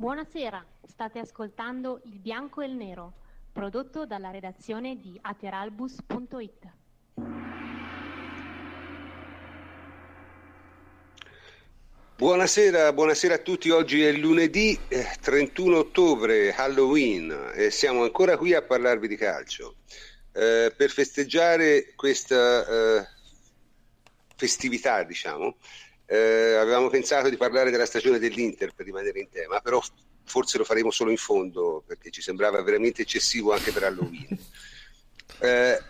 Buonasera, state ascoltando Il Bianco e il Nero, prodotto dalla redazione di ateralbus.it. Buonasera, buonasera a tutti. Oggi è lunedì 31 eh, ottobre, Halloween, e siamo ancora qui a parlarvi di calcio. Eh, per festeggiare questa eh, festività, diciamo, eh, avevamo pensato di parlare della stagione dell'Inter per rimanere in tema, però forse lo faremo solo in fondo perché ci sembrava veramente eccessivo anche per Halloween. Eh,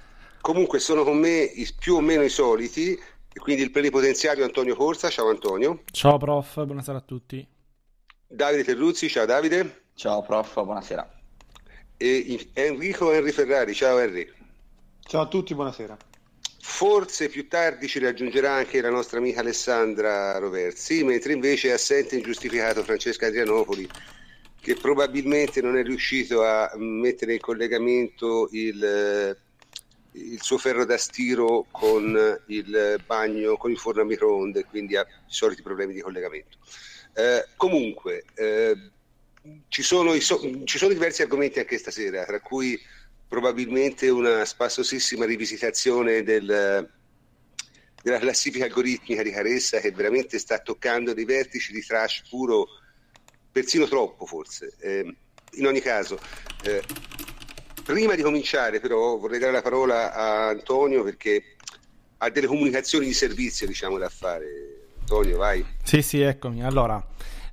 comunque sono con me i, più o meno i soliti, e quindi il plenipotenziario Antonio Corsa. Ciao Antonio. Ciao prof, buonasera a tutti. Davide Terruzzi, ciao Davide. Ciao prof, buonasera. E Enrico Henry Ferrari, ciao Henry. Ciao a tutti, buonasera. Forse più tardi ci raggiungerà anche la nostra amica Alessandra Roversi, mentre invece è assente ingiustificato Francesca Adrianopoli, che probabilmente non è riuscito a mettere in collegamento il, il suo ferro da stiro con il bagno, con il forno a microonde, quindi ha i soliti problemi di collegamento. Eh, comunque, eh, ci, sono i, ci sono diversi argomenti anche stasera, tra cui probabilmente una spassosissima rivisitazione del, della classifica algoritmica di Caressa che veramente sta toccando dei vertici di trash puro, persino troppo forse. Eh, in ogni caso, eh, prima di cominciare però vorrei dare la parola a Antonio perché ha delle comunicazioni di servizio diciamo da fare. Antonio, vai. Sì, sì, eccomi. Allora,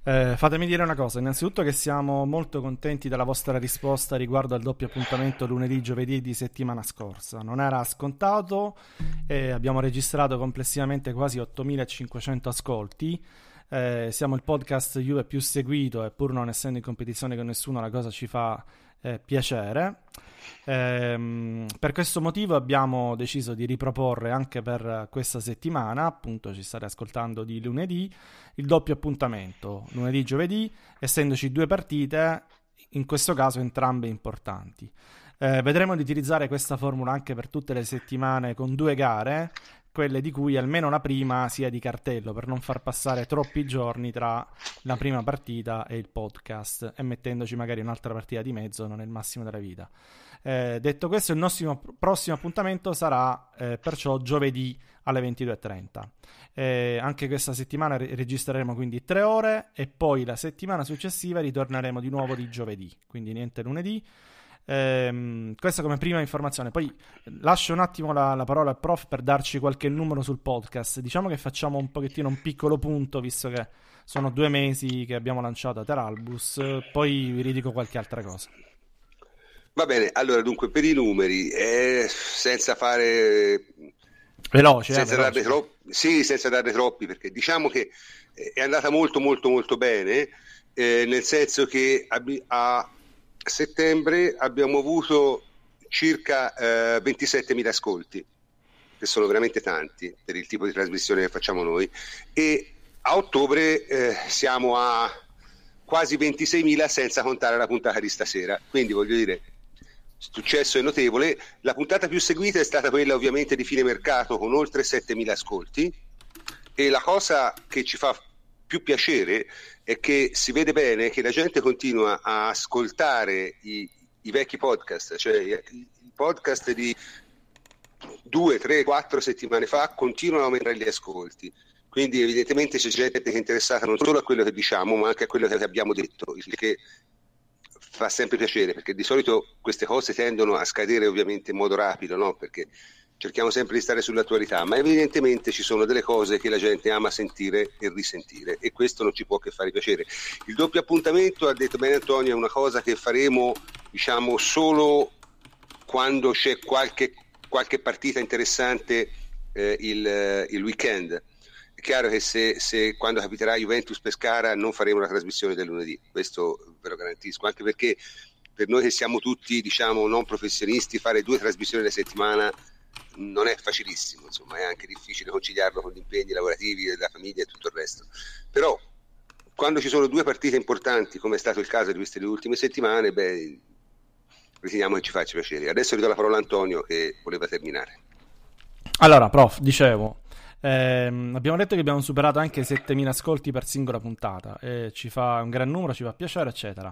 eh, fatemi dire una cosa, innanzitutto che siamo molto contenti della vostra risposta riguardo al doppio appuntamento lunedì-giovedì di settimana scorsa. Non era scontato e abbiamo registrato complessivamente quasi 8500 ascolti. Eh, siamo il podcast Juve più seguito e pur non essendo in competizione con nessuno la cosa ci fa eh, piacere. Ehm, per questo motivo abbiamo deciso di riproporre anche per questa settimana, appunto ci state ascoltando di lunedì, il doppio appuntamento, lunedì giovedì, essendoci due partite, in questo caso entrambe importanti. Eh, vedremo di utilizzare questa formula anche per tutte le settimane con due gare, quelle di cui almeno la prima sia di cartello per non far passare troppi giorni tra la prima partita e il podcast e mettendoci magari un'altra partita di mezzo non è il massimo della vita. Eh, detto questo, il nostro prossimo appuntamento sarà eh, perciò giovedì alle 22.30. Eh, anche questa settimana re- registreremo quindi tre ore e poi la settimana successiva ritorneremo di nuovo di giovedì, quindi niente lunedì. Ehm, questa come prima informazione. Poi lascio un attimo la, la, parola al prof per darci qualche numero sul podcast. Diciamo che facciamo un pochettino un piccolo punto, visto che sono due mesi che abbiamo lanciato Teralbus. Poi vi ridico qualche altra cosa. Va bene, allora dunque per i numeri, eh, senza fare veloce, senza, eh, veloce. Troppi, sì, senza darne troppi, perché diciamo che è andata molto molto molto bene, eh, nel senso che a, settembre abbiamo avuto circa eh, 27.000 ascolti, che sono veramente tanti per il tipo di trasmissione che facciamo noi, e a ottobre eh, siamo a quasi 26.000 senza contare la puntata di stasera. Quindi voglio dire, successo è notevole. La puntata più seguita è stata quella ovviamente di fine mercato con oltre 7.000 ascolti e la cosa che ci fa più piacere è che si vede bene che la gente continua a ascoltare i, i vecchi podcast, cioè i, podcast di due, tre, quattro settimane fa continuano a aumentare gli ascolti. Quindi evidentemente c'è gente che è interessata non solo a quello che diciamo, ma anche a quello che abbiamo detto, il che fa sempre piacere, perché di solito queste cose tendono a scadere ovviamente in modo rapido, no? perché cerchiamo sempre di stare sull'attualità, ma evidentemente ci sono delle cose che la gente ama sentire e risentire e questo non ci può che fare piacere. Il doppio appuntamento, ha detto bene Antonio, è una cosa che faremo diciamo solo quando c'è qualche, qualche partita interessante eh, il, il, weekend. È chiaro che se, se quando capiterà Juventus Pescara non faremo la trasmissione del lunedì, questo ve lo garantisco, anche perché per noi che siamo tutti diciamo non professionisti fare due trasmissioni alla settimana non è facilissimo, insomma, è anche difficile conciliarlo con gli impegni lavorativi della famiglia e tutto il resto. Però quando ci sono due partite importanti, come è stato il caso di queste due ultime settimane, beh, riteniamo che ci faccia piacere. Adesso ridò la parola a Antonio che voleva terminare. Allora, prof, dicevo, Eh, abbiamo detto che abbiamo superato anche 7000 ascolti per singola puntata ci fa un gran numero, ci fa piacere, eccetera.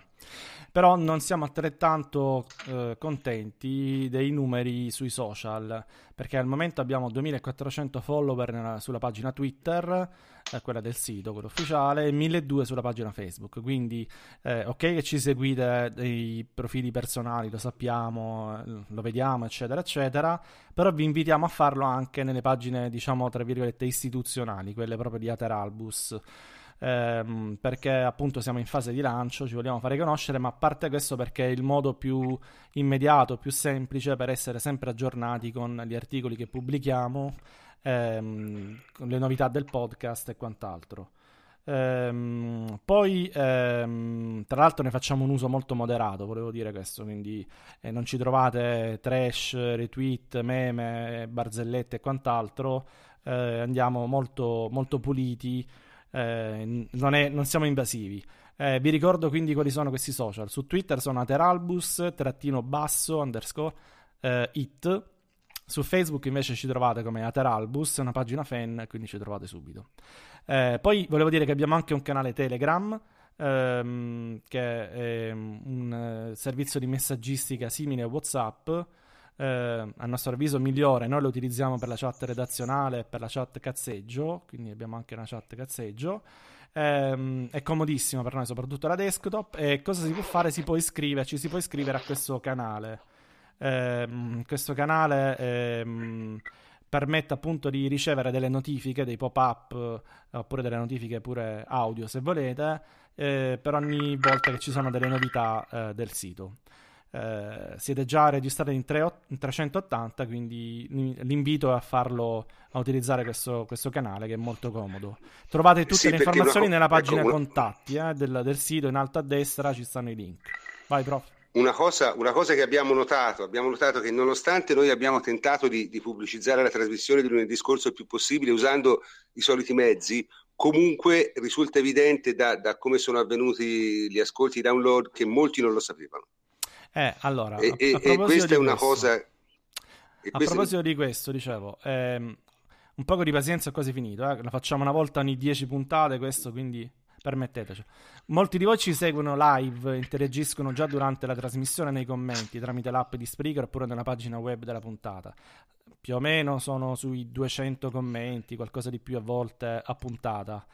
Però non siamo altrettanto eh, contenti dei numeri sui social, perché al momento abbiamo 2400 follower nella, sulla pagina Twitter, eh, quella del sito, quella ufficiale, e 1200 sulla pagina Facebook. Quindi, eh, ok che ci seguite dei profili personali, lo sappiamo, lo vediamo, eccetera, eccetera, però vi invitiamo a farlo anche nelle pagine, diciamo, tra virgolette, istituzionali, quelle proprio di Ateralbus ehm, perché appunto siamo in fase di lancio, ci vogliamo fare conoscere, ma a parte questo perché è il modo più immediato, più semplice per essere sempre aggiornati con gli articoli che pubblichiamo, ehm, con le novità del podcast e quant'altro. Ehm, poi, ehm, tra l'altro, ne facciamo un uso molto moderato. Volevo dire questo. Quindi, eh, non ci trovate trash, retweet, meme, barzellette e quant'altro. Eh, andiamo molto, molto puliti eh, non, è, non, siamo invasivi. Eh, vi ricordo quindi quali sono questi social. Su Twitter sono ateralbus, trattino basso, underscore, eh, it. Su Facebook invece ci trovate come Ateralbus, una pagina fan, quindi ci trovate subito. Eh, poi volevo dire che abbiamo anche un canale Telegram, ehm, che è un uh, servizio di messaggistica simile a WhatsApp, eh, a nostro avviso migliore, noi lo utilizziamo per la chat redazionale per la chat cazzeggio, quindi abbiamo anche una chat cazzeggio. Eh, è comodissimo per noi, soprattutto la desktop. E cosa si può fare? Si può iscriverci, si può iscrivere a questo canale. Eh, questo canale ehm, permette appunto di ricevere delle notifiche, dei pop-up oppure delle notifiche pure audio se volete, eh, per ogni volta che ci sono delle novità eh, del sito. Eh, siete già registrati in, 3, in, 380, quindi l'invito è a farlo a utilizzare questo, questo, canale che è molto comodo. Trovate tutte sì, le informazioni una, nella pagina ecco, contatti eh, del, del, sito, in alto a destra ci stanno i link. Vai, prof. Una cosa, una cosa che abbiamo notato, abbiamo notato che nonostante noi abbiamo tentato di, di pubblicizzare la trasmissione di lunedì scorso il più possibile usando i soliti mezzi, comunque risulta evidente da, da come sono avvenuti gli ascolti, i download, che molti non lo sapevano. Eh, allora, e, a, a e questa è una questo, cosa... A proposito di questo, dicevo, ehm, un po' di pazienza è quasi finito, eh? lo facciamo una volta ogni 10 puntate questo, quindi permetteteci. Molti di voi ci seguono live, interagiscono già durante la trasmissione nei commenti tramite l'app di Spreaker oppure nella pagina web della puntata. Più o meno sono sui 200 commenti, qualcosa di più a volte a puntata.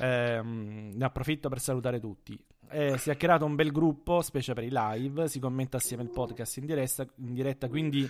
Eh, ne approfitto per salutare tutti. Eh, si è creato un bel gruppo, specie per i live, si commenta assieme il podcast in diretta, in diretta quindi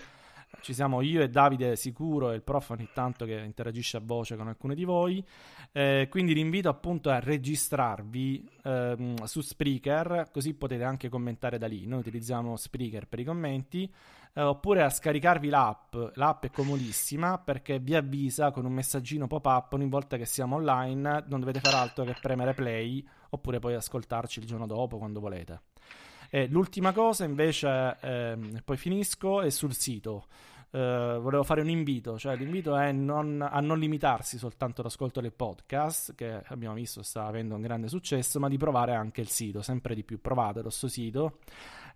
ci siamo io e Davide sicuro e il prof ogni tanto che interagisce a voce con alcuni di voi. Eh, quindi vi invito appunto a registrarvi ehm, su Spreaker, così potete anche commentare da lì. Noi utilizziamo Spreaker per i commenti. Eh, oppure a scaricarvi l'app. L'app è comodissima perché vi avvisa con un messaggino pop-up ogni volta che siamo online. Non dovete fare altro che premere play oppure poi ascoltarci il giorno dopo quando volete. E l'ultima cosa invece, ehm, poi finisco, è sul sito. Uh, volevo fare un invito, cioè l'invito è non, a non limitarsi soltanto all'ascolto del podcast, che abbiamo visto sta avendo un grande successo, ma di provare anche il sito, sempre di più provate lo sito.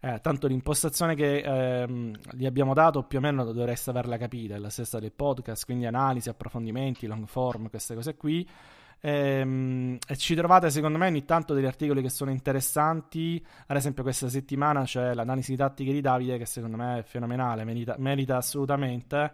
Eh, tanto l'impostazione che ehm, gli abbiamo dato più o meno dovreste averla capita, è la stessa del podcast, quindi analisi, approfondimenti, long form, queste cose qui. Ehm, e ci trovate secondo me ogni tanto degli articoli che sono interessanti. Ad esempio, questa settimana c'è l'analisi tattica di Davide, che secondo me è fenomenale, merita, merita assolutamente.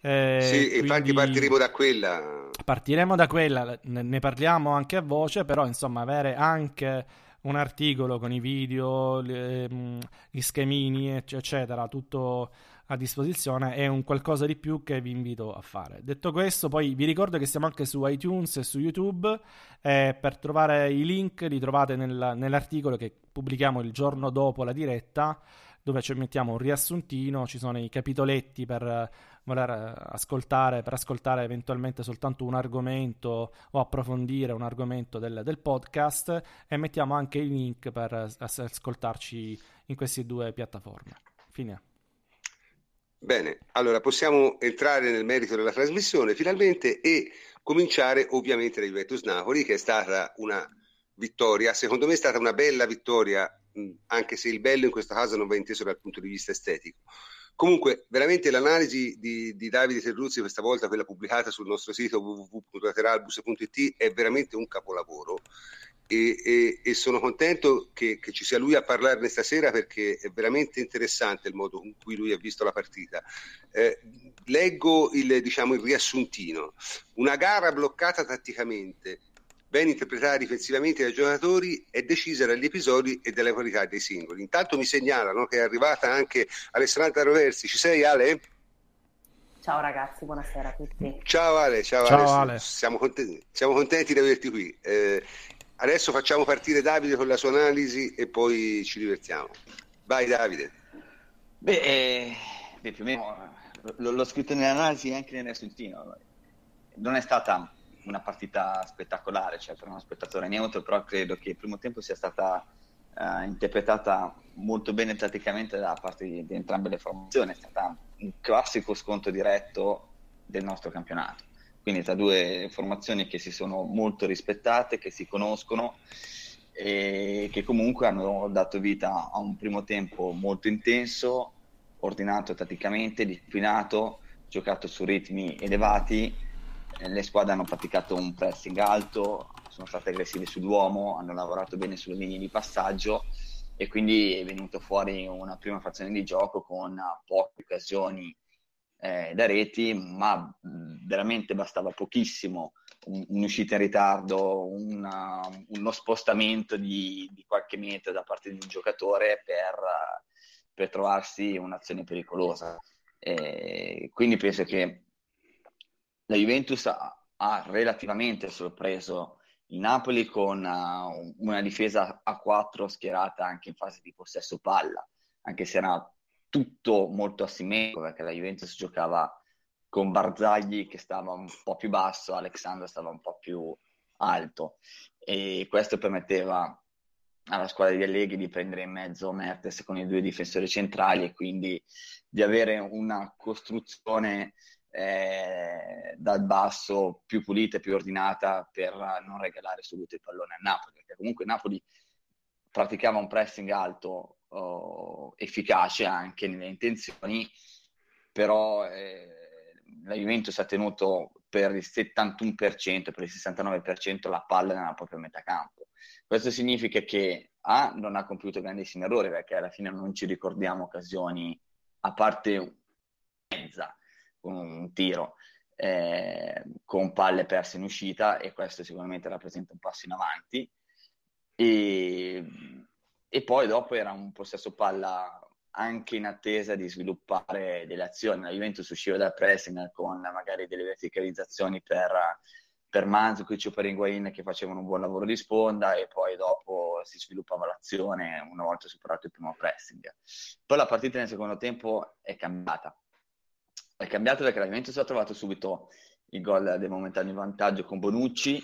Eh, sì, infatti partiremo da quella. Partiremo da quella, ne, ne, parliamo anche a voce, però insomma avere anche un articolo con i video, le, mm, gli schemini, eccetera, tutto a disposizione è un qualcosa di più che vi invito a fare. Detto questo, poi vi ricordo che siamo anche su iTunes e su YouTube. Eh, per trovare i link li trovate nel, nell'articolo che pubblichiamo il giorno dopo la diretta, dove ci mettiamo un riassuntino, ci sono i capitoletti per voler ascoltare, per ascoltare eventualmente soltanto un argomento o approfondire un argomento del, del podcast e mettiamo anche i link per ascoltarci in queste due piattaforme. Fine. Bene, allora possiamo entrare nel merito della trasmissione finalmente e cominciare ovviamente da Juventus Napoli che è stata una vittoria, secondo me è stata una bella vittoria, anche se il bello in questo caso non va inteso dal punto di vista estetico. Comunque, veramente l'analisi di, di Davide Terruzzi, questa volta quella pubblicata sul nostro sito www.lateralbus.it, è veramente un capolavoro. E, e, e, sono contento che, che, ci sia lui a parlarne stasera perché è veramente interessante il modo in cui lui ha visto la partita. Eh, leggo il, diciamo, il riassuntino. Una gara bloccata tatticamente, ben interpretata difensivamente dai giocatori è decisa dagli episodi e dalle qualità dei singoli. Intanto mi segnalano che è arrivata anche Alessandra Roversi. Ci sei Ale? Ciao ragazzi, buonasera a tutti. Ciao Ale, ciao, ciao Ale. Ale. Siamo, contenti, siamo, contenti, di averti qui. Eh, adesso facciamo partire Davide con la sua analisi e poi ci divertiamo. Vai Davide. Beh, eh, beh più o meno l'ho scritto nell'analisi anche nel riassuntino. Non è stata una partita spettacolare, cioè per uno spettatore neutro, però credo che il primo tempo sia stata uh, interpretata molto bene tatticamente da parte di, di, entrambe le formazioni, è stata un classico sconto diretto del nostro campionato. Quindi tra due formazioni che si sono molto rispettate, che si conoscono e che comunque hanno dato vita a un primo tempo molto intenso, ordinato tatticamente, disciplinato, giocato su ritmi elevati. Le squadre hanno praticato un pressing alto, sono state aggressive sull'uomo, hanno lavorato bene sulle linee di passaggio e quindi è venuto fuori una prima frazione di gioco con poche occasioni eh, da reti, ma veramente bastava pochissimo, un, un'uscita in ritardo, una, uno spostamento di, di, qualche metro da parte di un giocatore per, per trovarsi un'azione pericolosa. Eh, quindi penso che la Juventus ha, ha relativamente sorpreso il Napoli con uh, una difesa a 4 schierata anche in fase di possesso palla, anche se era tutto molto asimmetrico perché la Juventus giocava con Barzagli che stava un po' più basso, Alexandro stava un po' più alto e questo permetteva alla squadra di Allegri di prendere in mezzo Mertes con i due difensori centrali e quindi di avere una costruzione eh, dal basso più pulita e più ordinata per non regalare subito il pallone a Napoli, perché comunque Napoli praticava un pressing alto oh, efficace anche nelle intenzioni, però eh, la Juventus ha tenuto per il 71%, per il 69% la palla nella propria metà campo. Questo significa che A non ha compiuto grandissimi errori perché alla fine non ci ricordiamo occasioni a parte mezza con un tiro eh, con palle perse in uscita e questo sicuramente rappresenta un passo in avanti. E, e poi dopo era un possesso palla anche in attesa di sviluppare delle azioni. La Juventus usciva dal pressing con magari delle verticalizzazioni per, per Manzukic o per Higuain che facevano un buon lavoro di sponda e poi dopo si sviluppava l'azione una volta superato il primo pressing. Poi la partita nel secondo tempo è cambiata è cambiato perché la Juventus ha trovato subito il gol del momentaneo vantaggio con Bonucci.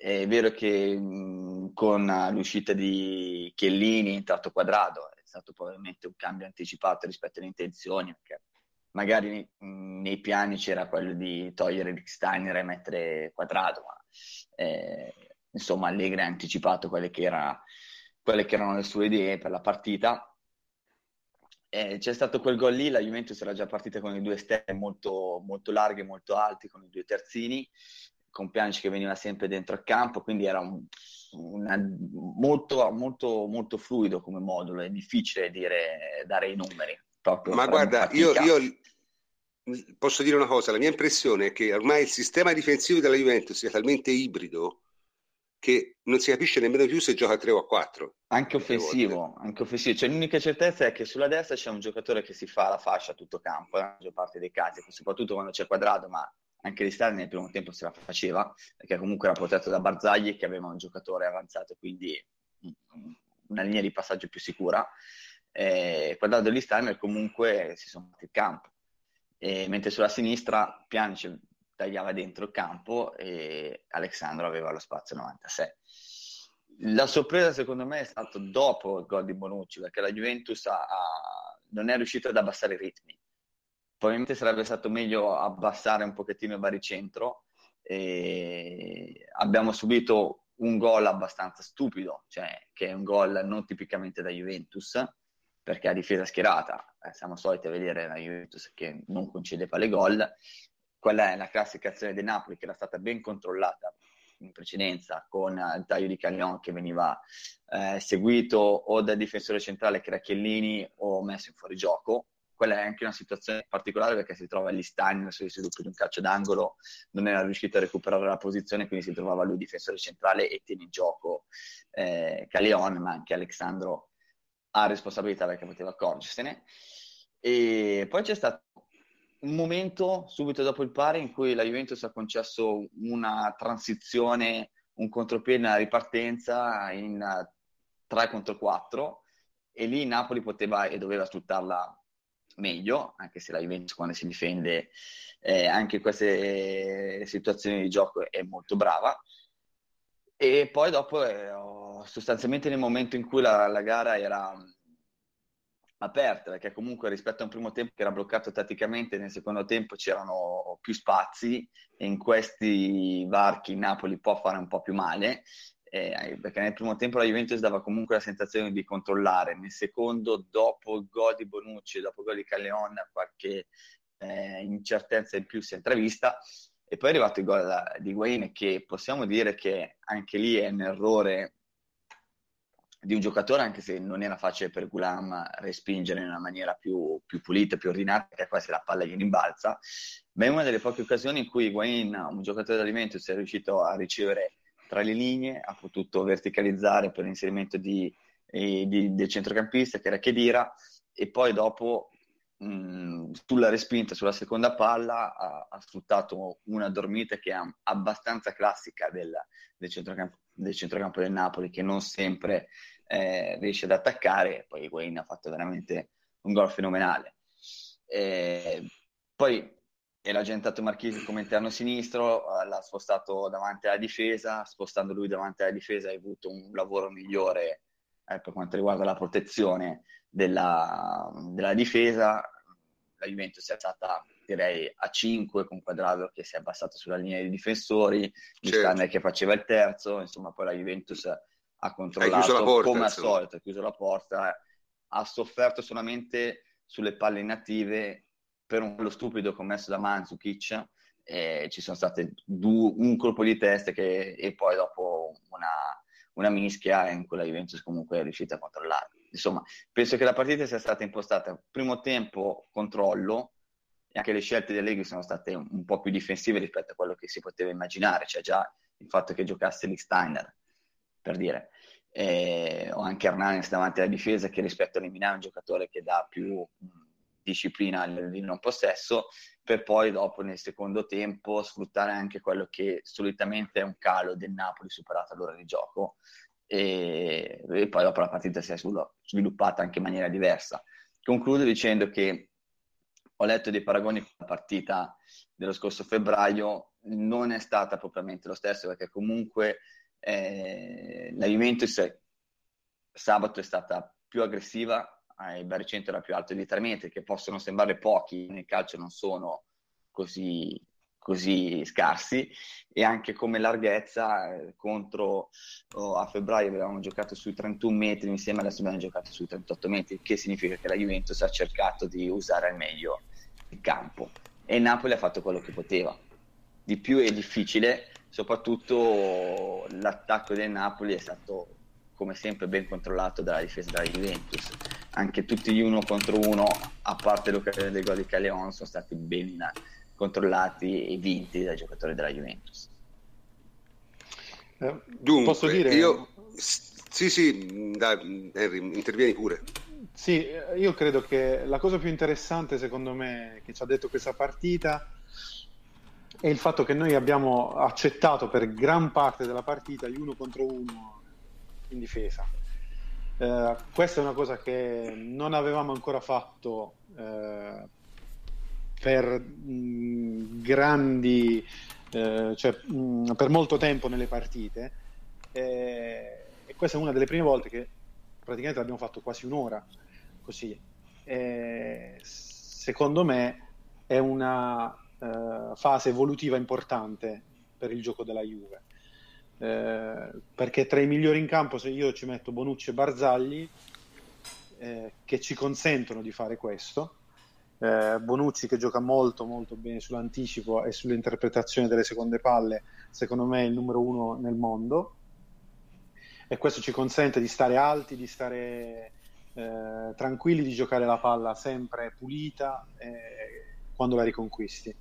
È vero che mh, con l'uscita di Chiellini, entrato quadrato, è stato probabilmente un cambio anticipato rispetto alle intenzioni, perché magari mh, nei piani c'era quello di togliere Rick Steiner e mettere quadrato, ma eh, insomma Allegri ha anticipato quelle che, era, quelle che erano le sue idee per la partita. Eh, c'è stato quel gol lì, la Juventus era già partita con i due esterni molto, molto larghi, molto alti, con i due terzini, con Pjanic che veniva sempre dentro al campo, quindi era un, una, molto, molto, molto fluido come modulo, è difficile dire, dare i numeri. Ma guarda, io, io, posso dire una cosa, la mia impressione è che ormai il sistema difensivo della Juventus sia talmente ibrido che non si capisce nemmeno più se gioca a 3 o a 4. Anche offensivo, anche offensivo. Cioè, l'unica certezza è che sulla destra c'è un giocatore che si fa la fascia a tutto campo, eh, la maggior parte dei casi, soprattutto quando c'è quadrato, ma anche Stalin nel primo tempo se la faceva, perché comunque era protetto da Barzagli che aveva un giocatore avanzato, quindi una linea di passaggio più sicura. Eh, quadrato di Stalin comunque si sono fatti il campo. E, mentre sulla sinistra Pjanic tagliava dentro il campo e Alessandro aveva lo spazio 96. La sorpresa secondo me è stata dopo il gol di Bonucci perché la Juventus ha, non è riuscita ad abbassare i ritmi. Probabilmente sarebbe stato meglio abbassare un pochettino il baricentro. Abbiamo subito un gol abbastanza stupido, cioè che è un gol non tipicamente da Juventus, perché a difesa schierata eh, siamo soliti a vedere la Juventus che non concede palle gol. Quella è la classica azione del Napoli che era stata ben controllata in precedenza con il taglio di Caglion che veniva eh, seguito o dal difensore centrale che era Chiellini o messo in fuorigioco. Quella è anche una situazione particolare perché si trova lì Stein sui sviluppi di un calcio d'angolo, non era riuscito a recuperare la posizione, quindi si trovava lui difensore centrale e tiene in gioco eh, Caglion, ma anche Alessandro ha responsabilità perché poteva accorgersene. E poi c'è stato un momento subito dopo il pari in cui la Juventus ha concesso una transizione, un contropiede, una ripartenza in 3 contro 4 e lì Napoli poteva e doveva sfruttarla meglio, anche se la Juventus quando si difende eh, anche in queste situazioni di gioco è molto brava. E poi dopo, eh, sostanzialmente nel momento in cui la, la gara era aperta, perché comunque rispetto a un primo tempo che era bloccato tatticamente, nel secondo tempo c'erano più spazi e in questi varchi Napoli può fare un po' più male, eh, perché nel primo tempo la Juventus dava comunque la sensazione di controllare, nel secondo dopo il gol di Bonucci, dopo il gol di Calleon, qualche eh, incertezza in più si è intravista. E poi è arrivato il gol di Wayne che possiamo dire che anche lì è un errore di un giocatore, anche se non era facile per Gulam respingere in una maniera più, più pulita, più ordinata, perché qua se la palla gli rimbalza, ma è una delle poche occasioni in cui Higuain, un giocatore d'alimento, si è riuscito a ricevere tra le linee, ha potuto verticalizzare per l'inserimento di, di, del centrocampista, che era Chedira, e poi dopo mh, sulla respinta, sulla seconda palla, ha, ha, sfruttato una dormita che è abbastanza classica del, del centrocampo del centrocampo del Napoli che non sempre eh, riesce ad attaccare, poi Higuain ha fatto veramente un gol fenomenale. E poi era già entrato Marchisi come interno sinistro, l'ha spostato davanti alla difesa, spostando lui davanti alla difesa hai avuto un lavoro migliore eh, per quanto riguarda la protezione della, della difesa, la Juventus è stata direi a 5 con Quadrado che si è abbassato sulla linea dei difensori, certo. che faceva il terzo, insomma poi la Juventus ha controllato porta, come al solito, ha chiuso la porta, ha sofferto solamente sulle palle inattive per un fallo stupido commesso da Mandzukic e ci sono state due, un colpo di testa che, e poi dopo una, una mischia in cui la Juventus comunque è riuscita a controllare. Insomma, penso che la partita sia stata impostata primo tempo controllo, e anche le scelte dell'Eghi sono state un, po' più difensive rispetto a quello che si poteva immaginare, cioè già il fatto che giocasse Lick Steiner, per dire, eh, o anche Hernandez davanti alla difesa che rispetto a eliminare un giocatore che dà più disciplina al non possesso, per poi dopo nel secondo tempo sfruttare anche quello che solitamente è un calo del Napoli superato all'ora di gioco e, e poi dopo la partita si è sviluppata anche in maniera diversa. Concludo dicendo che ho letto dei paragoni con la partita dello scorso febbraio, non è stata propriamente lo stesso perché comunque eh, la Juventus sabato è stata più aggressiva, il baricentro più alto di tre metri, che possono sembrare pochi, nel calcio non sono così, così scarsi, e anche come larghezza eh, contro oh, a febbraio avevamo giocato sui 31 metri insieme, adesso abbiamo giocato sui 38 metri, che significa che la Juventus ha cercato di usare al meglio il campo e il Napoli ha fatto quello che poteva. Di più è difficile, soprattutto l'attacco del Napoli è stato come sempre ben controllato dalla difesa della Juventus. Anche tutti gli uno contro uno, a parte l'occasione del gol di Caleon, sono stati ben controllati e vinti dai giocatori della Juventus. Eh, Dunque, posso dire? Io... Sì, sì, dai, Henry, intervieni pure. Sì, io credo che la cosa più interessante secondo me che ci ha detto questa partita è il fatto che noi abbiamo accettato per gran parte della partita gli uno contro uno in difesa. Eh, questa è una cosa che non avevamo ancora fatto eh, per mh, grandi, eh, cioè mh, per molto tempo nelle partite. Eh, e questa è una delle prime volte che praticamente l'abbiamo fatto quasi un'ora così. Eh, secondo me è una uh, fase evolutiva importante per il gioco della Juve. Eh, perché tra i migliori in campo, se io ci metto Bonucci e Barzagli, eh, che ci consentono di fare questo. Eh, Bonucci che gioca molto molto bene sull'anticipo e sull'interpretazione delle seconde palle, secondo me è il numero uno nel mondo e questo ci consente di stare alti, di stare eh, tranquilli, di giocare la palla sempre pulita eh, quando la riconquisti.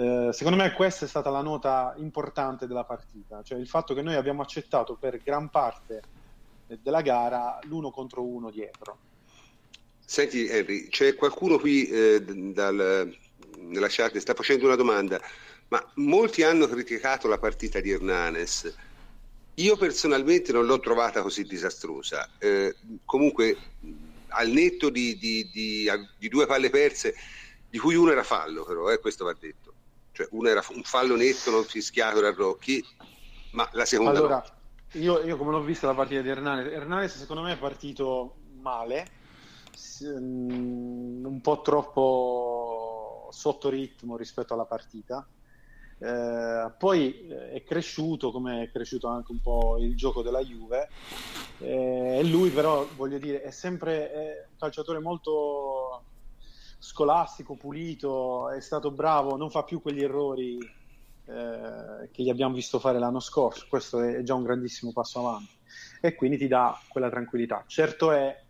Eh, secondo me questa è stata la nota importante della partita, cioè il fatto che noi abbiamo accettato per gran parte della gara l'uno contro uno dietro. Senti Henry, c'è qualcuno qui eh, dal, nella chat che sta facendo una domanda, ma molti hanno criticato la partita di Hernanes. Io personalmente non l'ho trovata così disastrosa. Eh, comunque, al netto di, di, di, di, due palle perse, di cui uno era fallo, però, eh, questo va detto cioè uno era un fallo netto non fischiato da Rocchi, ma la seconda allora, no. io, io, come l'ho vista la partita di Hernanes, Hernanes secondo me è partito male, mm, un po' troppo sotto ritmo rispetto alla partita. Eh, poi eh, è cresciuto come è cresciuto anche un po' il gioco della Juve eh, e lui però voglio dire è sempre è un calciatore molto scolastico, pulito, è stato bravo, non fa più quegli errori eh, che gli abbiamo visto fare l'anno scorso. Questo è già un grandissimo passo avanti e quindi ti dà quella tranquillità. Certo è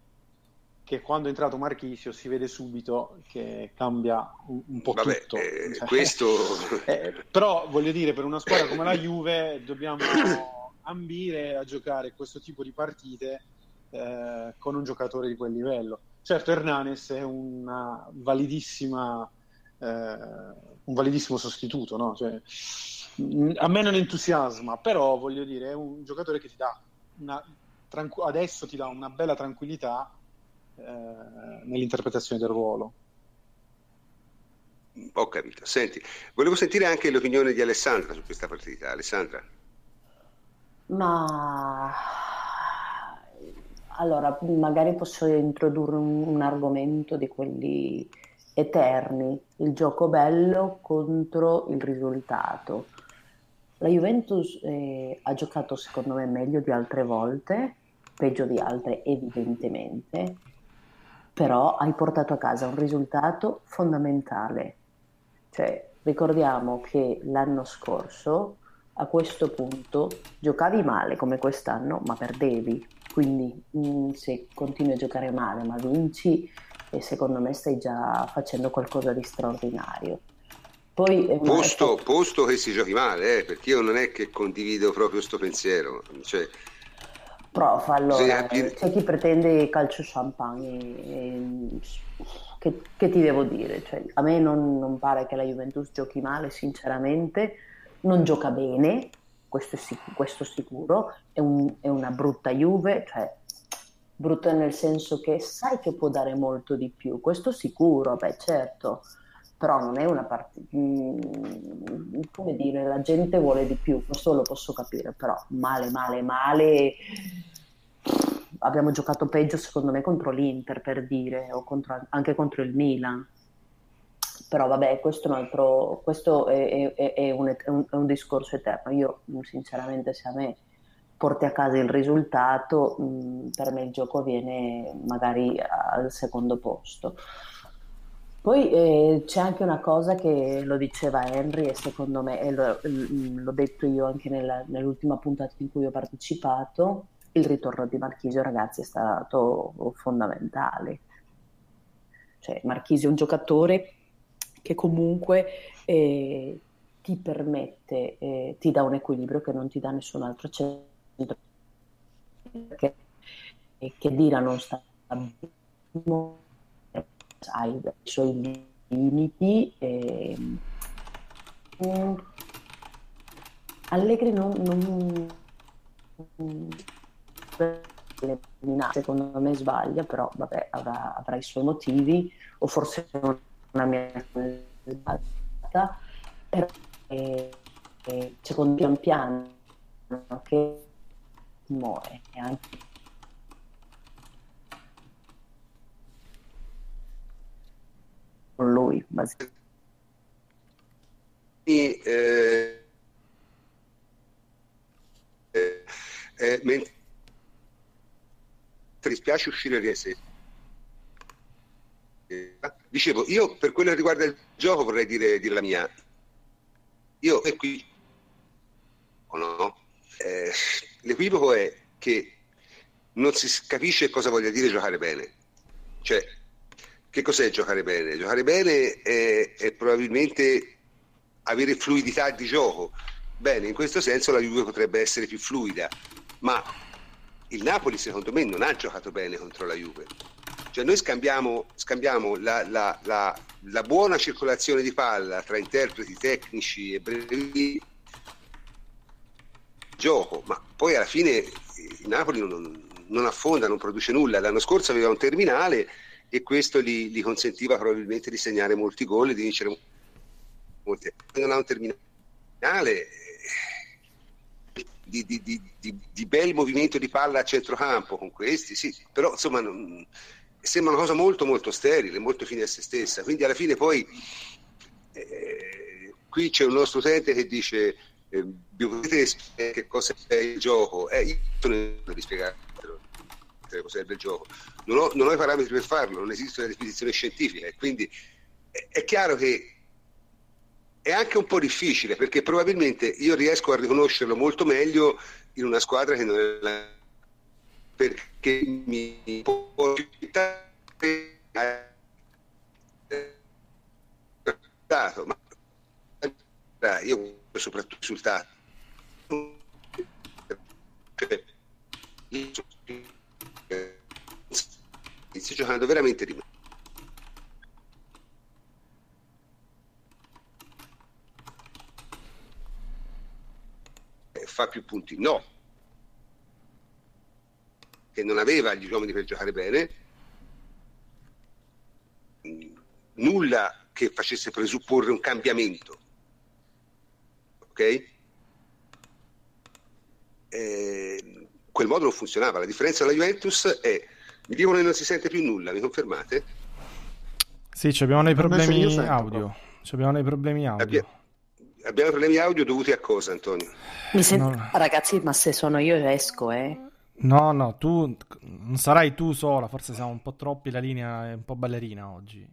che quando è entrato Marchisio si vede subito che cambia un, un po' Vabbè, tutto. Eh, cioè, questo... eh, però voglio dire, per una squadra come la Juve dobbiamo ambire a giocare questo tipo di partite eh, con un giocatore di quel livello Certo, Hernanes è una validissima, eh, un validissimo sostituto, no? cioè, a me non entusiasma, però voglio dire, è un giocatore che ti dà una, tranqu- adesso ti dà una bella tranquillità eh, nell'interpretazione del ruolo. Ho capito. Senti, volevo sentire anche l'opinione di Alessandra su questa partita. Alessandra. Ma allora, magari posso introdurre un, un argomento di quelli eterni, il gioco bello contro il risultato. La Juventus eh, ha giocato secondo me meglio di altre volte, peggio di altre evidentemente, però hai portato a casa un risultato fondamentale. Cioè, ricordiamo che l'anno scorso a questo punto giocavi male come quest'anno, ma perdevi quindi mh, mm, se continui a giocare male ma vinci, eh, secondo me stai già facendo qualcosa di straordinario. Poi, posto, è... posto, che si giochi male, eh, perché io non è che condivido proprio questo pensiero. Cioè, Prof, allora, c'è chi pretende calcio champagne. E, che, che, ti devo dire? Cioè, a me non, non pare che la Juventus giochi male, sinceramente, non gioca bene, questo, sic- questo sicuro, è, un, è, una brutta Juve, cioè brutta nel senso che sai che può dare molto di più, questo sicuro, beh certo, però non è una partita, mm, come dire, la gente vuole di più, questo lo posso capire, però male, male, male, abbiamo giocato peggio secondo me contro l'Inter per dire, o contro, anche contro il Milan però vabbè, questo è un, altro, questo è, è, è, un, è, un, discorso eterno. Io sinceramente se a me porti a casa il risultato, mh, per me il gioco viene magari al secondo posto. Poi eh, c'è anche una cosa che lo diceva Henry e secondo me, e lo, l'ho detto io anche nella, nell'ultima puntata in cui ho partecipato, il ritorno di Marchisio ragazzi è stato fondamentale. Cioè Marchisio è un giocatore che comunque eh, ti permette, eh, ti dà un equilibrio che non ti dà nessun altro centro, che, che Dira non sta ha i suoi limiti. E, mm, Allegri non, non secondo me sbaglia, però vabbè, avrà, avrà, i suoi motivi, o forse non una mia sbagliata, però eh, eh, secondo pian piano che muore e anche con lui basicamente. E, eh, eh, eh, mentre ti dispiace uscire di sé Dicevo, io per quello che riguarda il gioco vorrei dire, dire la mia. Io e qui no? eh, l'equivoco è che non si capisce cosa voglia dire giocare bene. Cioè, che cos'è giocare bene? Giocare bene è, è probabilmente avere fluidità di gioco. Bene, in questo senso la Juve potrebbe essere più fluida, ma il Napoli secondo me non ha giocato bene contro la Juve. Cioè noi scambiamo, scambiamo la, la, la, la, buona circolazione di palla tra interpreti tecnici e brevi gioco, ma poi alla fine il Napoli non, non, affonda, non produce nulla. L'anno scorso aveva un terminale e questo gli, gli consentiva probabilmente di segnare molti gol e di vincere molti. Non ha un terminale di, di, di, di, bel movimento di palla a centrocampo con questi, sì, però insomma non, sembra una cosa molto molto sterile, molto fine a se stessa. Quindi alla fine poi eh, qui c'è un nostro utente che dice eh, vi potete spiegare che cosa è il gioco? Eh, io non devo spiegare cosa è il gioco. Non ho, non ho, i parametri per farlo, non esiste una definizione scientifica quindi è, è chiaro che è anche un po' difficile perché probabilmente io riesco a riconoscerlo molto meglio in una squadra che non è la... perché mi può ma io soprattutto risultati cioè, sto giocando veramente di me fa più punti? No. Che non aveva gli uomini per giocare bene, nulla che facesse presupporre un cambiamento. Ok? Eh, quel modo non funzionava. La differenza della Juventus è, mi dicono che non si sente più nulla, mi confermate? Sì, abbiamo dei problemi audio. Abbiamo dei problemi audio. Abbia... Abbiamo problemi audio dovuti a cosa, Antonio? Sent... No. Ragazzi, ma se sono io esco, eh? No, no, tu non sarai tu sola, forse siamo un po' troppi, la linea è un po' ballerina oggi.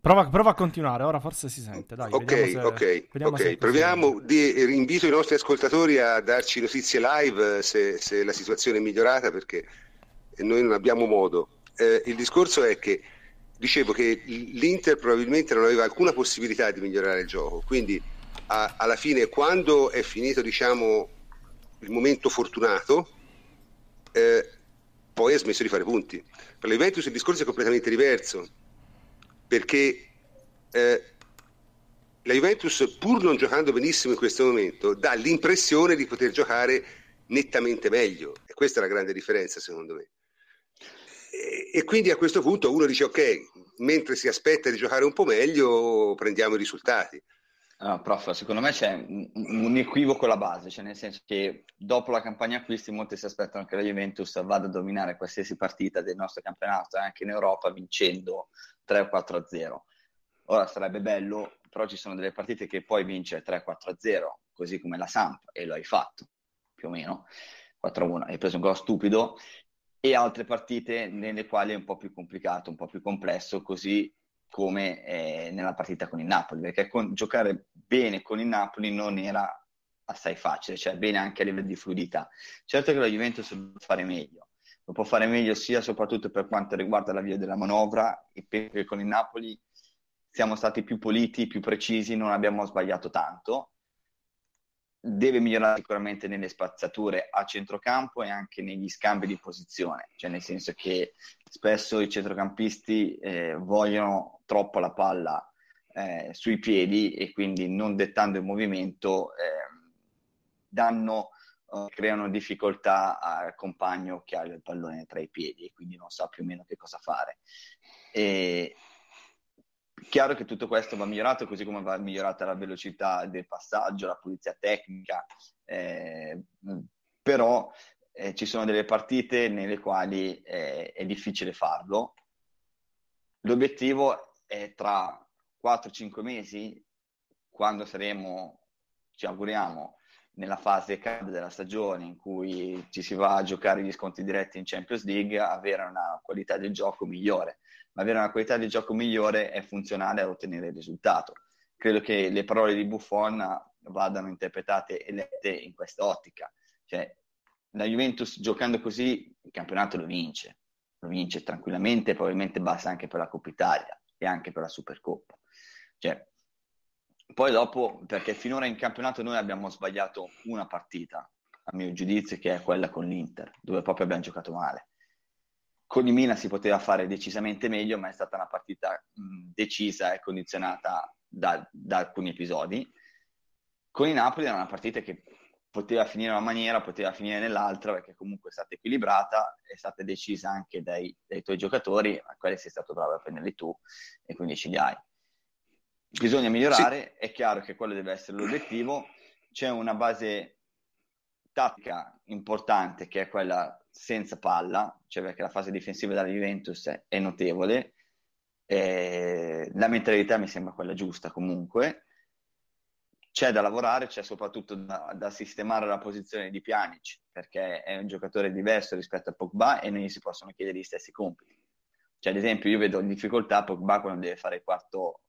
Prova, prova a continuare, ora forse si sente. Dai, ok, se, ok, ok. Proviamo, di, invito i nostri ascoltatori a darci notizie live se, se la situazione è migliorata perché noi non abbiamo modo. Eh, il discorso è che dicevo che l'Inter probabilmente non aveva alcuna possibilità di migliorare il gioco, quindi a, alla fine quando è finito diciamo, il momento fortunato, eh, poi ha smesso di fare punti. Per la Juventus il discorso è completamente diverso, perché eh, la Juventus, pur non giocando benissimo in questo momento, dà l'impressione di poter giocare nettamente meglio. E questa è la grande differenza, secondo me. E, quindi a questo punto uno dice ok, mentre si aspetta di giocare un po' meglio, prendiamo i risultati. No, prof, secondo me c'è un, un, equivoco alla base, cioè nel senso che dopo la campagna acquisti molti si aspettano che la Juventus vada a dominare qualsiasi partita del nostro campionato, anche in Europa, vincendo 3 o 4 a 0. Ora sarebbe bello, però ci sono delle partite che poi vince 3 4 a 0, così come la Samp, e lo hai fatto, più o meno, 4 a 1, hai preso un gol stupido, e altre partite nelle quali è un po' più complicato, un po' più complesso, così come eh, nella partita con il Napoli, perché con, giocare bene con il Napoli non era assai facile, cioè bene anche a livello di fluidità. Certo che la Juventus può fare meglio, lo può fare meglio sia soprattutto per quanto riguarda la via della manovra e perché con il Napoli siamo stati più puliti, più precisi, non abbiamo sbagliato tanto, deve migliorare sicuramente nelle spazzature a centrocampo e anche negli scambi di posizione, cioè nel senso che spesso i centrocampisti eh, vogliono troppo la palla eh, sui piedi e quindi non dettando il movimento eh, danno, creano difficoltà al compagno che ha il pallone tra i piedi e quindi non sa più o meno che cosa fare. E, Chiaro che tutto questo va migliorato, così come va migliorata la velocità del passaggio, la pulizia tecnica, eh, però eh, ci sono delle partite nelle quali eh, è difficile farlo. L'obiettivo è tra 4-5 mesi, quando saremo, ci auguriamo, nella fase calda della stagione in cui ci si va a giocare gli sconti diretti in Champions League, avere una qualità del gioco migliore. Ma avere una qualità del gioco migliore è funzionale a ottenere il risultato. Credo che le parole di Buffon vadano interpretate e lette in questa ottica. Cioè, la Juventus giocando così il campionato lo vince, lo vince tranquillamente, probabilmente basta anche per la Coppa Italia e anche per la Supercoppa. Cioè, poi dopo, perché finora in campionato noi abbiamo sbagliato una partita, a mio giudizio, che è quella con l'Inter, dove proprio abbiamo giocato male. Con il Milan si poteva fare decisamente meglio, ma è stata una partita mh, decisa e condizionata da, da, alcuni episodi. Con il Napoli era una partita che poteva finire in una maniera, poteva finire nell'altra, perché comunque è stata equilibrata, è stata decisa anche dai, dai tuoi giocatori, ma quelli sei stato bravo a prenderli tu e quindi ce li hai. Bisogna migliorare, sì. è chiaro che quello deve essere l'obiettivo, c'è una base tattica importante che è quella senza palla, cioè perché la fase difensiva della Juventus è notevole, eh, la mentalità mi sembra quella giusta comunque, c'è da lavorare, c'è soprattutto da, da, sistemare la posizione di Pjanic, perché è un giocatore diverso rispetto a Pogba e non gli si possono chiedere gli stessi compiti. Cioè, ad esempio, io vedo in difficoltà Pogba quando deve fare il quarto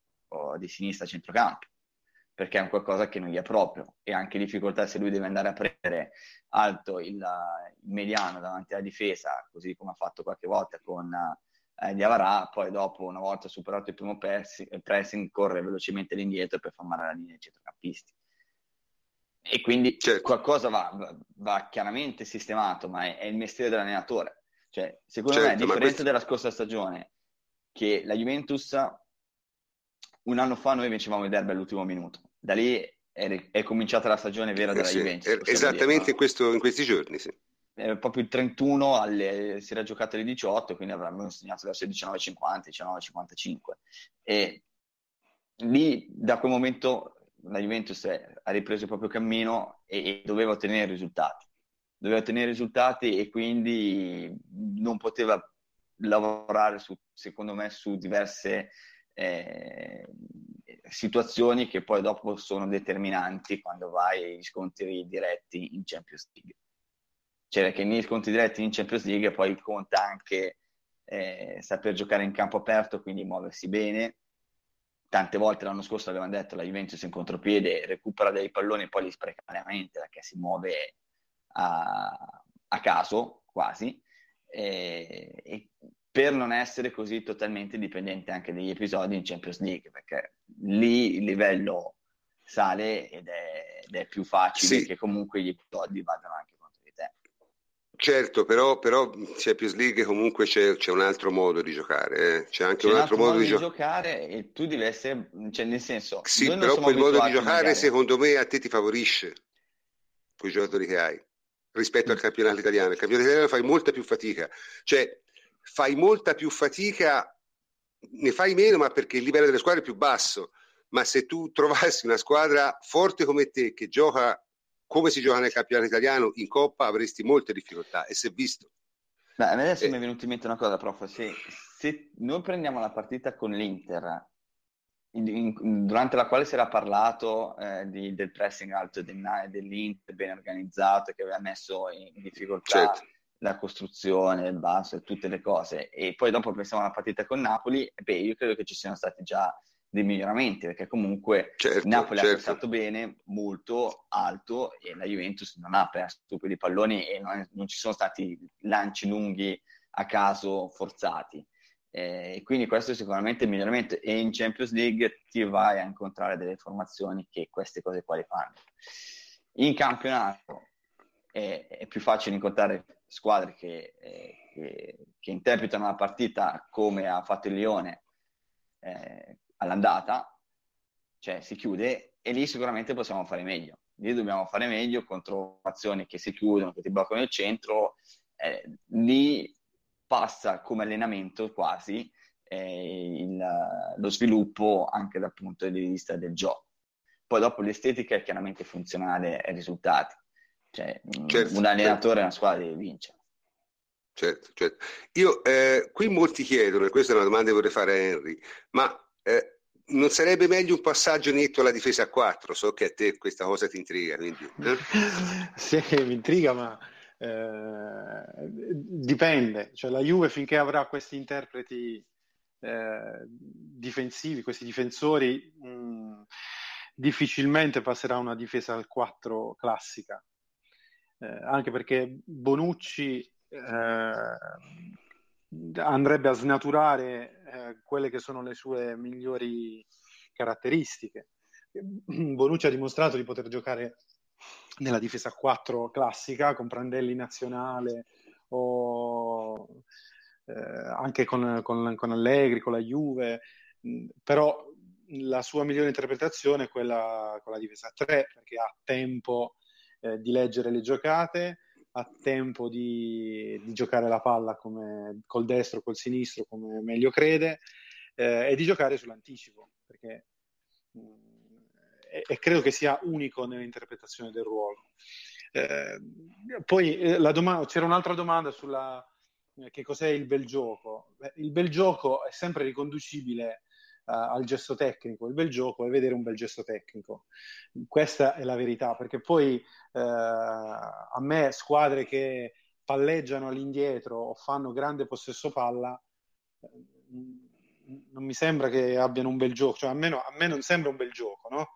di sinistra centrocampo, perché è un qualcosa che non gli è proprio e anche difficoltà se lui deve andare a prendere alto il, il mediano davanti alla difesa, così come ha fatto qualche volta con eh, Diavarà, poi dopo una volta superato il primo pressing, pressing corre velocemente all'indietro per formare la linea dei centrocampisti. E quindi certo. qualcosa va, va, chiaramente sistemato, ma è, è il mestiere dell'allenatore. Cioè, secondo certo, me, a differenza questo... della scorsa stagione, che la Juventus un anno fa noi vincevamo il derby all'ultimo minuto. Da lì è, è cominciata la stagione vera della eh sì, Juventus. Esattamente in, questo, in, questi giorni, sì. Eh, proprio il 31 alle, si era giocato alle 18, quindi avremmo segnato verso le 19.50, 19.55. E lì, da quel momento, la Juventus ha ripreso il proprio cammino e, e doveva ottenere risultati. Doveva ottenere risultati e quindi non poteva lavorare, su, secondo me, su diverse eh, situazioni che poi dopo sono determinanti quando vai agli scontri diretti in Champions League. Cioè che negli scontri diretti in Champions League poi conta anche eh, saper giocare in campo aperto, quindi muoversi bene. Tante volte l'anno scorso avevamo detto la Juventus in contropiede recupera dei palloni e poi li spreca veramente perché si muove a, a caso quasi. E, e per non essere così totalmente dipendente anche degli episodi in Champions League, perché lì il livello sale ed è, ed è più facile sì. che comunque gli episodi vadano anche contro di te. Certo, però, però Champions League comunque c'è, c'è, un altro modo di giocare, eh. c'è anche c'è un, altro modo, modo di, gio- giocare e tu devi essere, cioè nel senso... Sì, però quel modo di giocare magari... secondo me a te ti favorisce, con i giocatori che hai, rispetto mm. al campionato italiano. Il campionato italiano fai molta più fatica, cioè fai molta più fatica, ne fai meno, ma perché il livello delle squadre è più basso. Ma se tu trovassi una squadra forte come te che gioca come si gioca nel campionato italiano in Coppa, avresti molte difficoltà e si è visto. Beh, adesso eh. mi è venuta in mente una cosa, prof. Se, se noi prendiamo la partita con l'Inter, in, in, durante la quale si era parlato eh, di, del pressing alto dell'Inter ben organizzato che aveva messo in, difficoltà certo la costruzione, il basso e tutte le cose. E poi dopo pensiamo alla partita con Napoli, beh, io credo che ci siano stati già dei miglioramenti, perché comunque certo, Napoli certo. ha prestato bene, molto alto, e la Juventus non ha perso stupidi palloni e non, non, ci sono stati lanci lunghi a caso forzati. Eh, quindi questo è sicuramente il miglioramento e in Champions League ti vai a incontrare delle formazioni che queste cose qua le fanno. In campionato è, è più facile incontrare squadre che, eh, che, che, interpretano la partita come ha fatto il Lione eh, all'andata, cioè si chiude e lì sicuramente possiamo fare meglio. Lì dobbiamo fare meglio contro azioni che si chiudono, che ti bloccano il centro, eh, lì passa come allenamento quasi eh, il, lo sviluppo anche dal punto di vista del gioco. Poi dopo l'estetica è chiaramente funzionale ai risultati cioè, certo, un allenatore è certo. una squadra deve vincere. Certo, certo. Io, eh, qui molti chiedono, e questa è una domanda che vorrei fare a Henry, ma eh, non sarebbe meglio un passaggio netto alla difesa a 4? So che a te questa cosa ti intriga. Quindi, eh? sì, mi intriga, ma eh, dipende. Cioè, la Juve finché avrà questi interpreti eh, difensivi, questi difensori, mh, mm, difficilmente passerà una difesa al 4 classica. Eh, anche perché Bonucci eh, andrebbe a snaturare eh, quelle che sono le sue migliori caratteristiche. Bonucci ha dimostrato di poter giocare nella difesa 4 classica con Prandelli nazionale o eh, anche con, con, con, Allegri, con la Juve, però la sua migliore interpretazione è quella con la difesa 3 perché ha tempo eh, di leggere le giocate, ha tempo di, di giocare la palla come, col destro, col sinistro, come meglio crede, eh, e di giocare sull'anticipo, perché mh, e, e, credo che sia unico nell'interpretazione del ruolo. Eh, poi eh, doma- c'era un'altra domanda sulla eh, che cos'è il bel gioco. Beh, il bel gioco è sempre riconducibile al gesto tecnico. Il bel gioco è vedere un bel gesto tecnico. Questa è la verità, perché poi uh, a me squadre che palleggiano all'indietro o fanno grande possesso palla non mi sembra che abbiano un bel gioco, cioè almeno a me non sembra un bel gioco, no?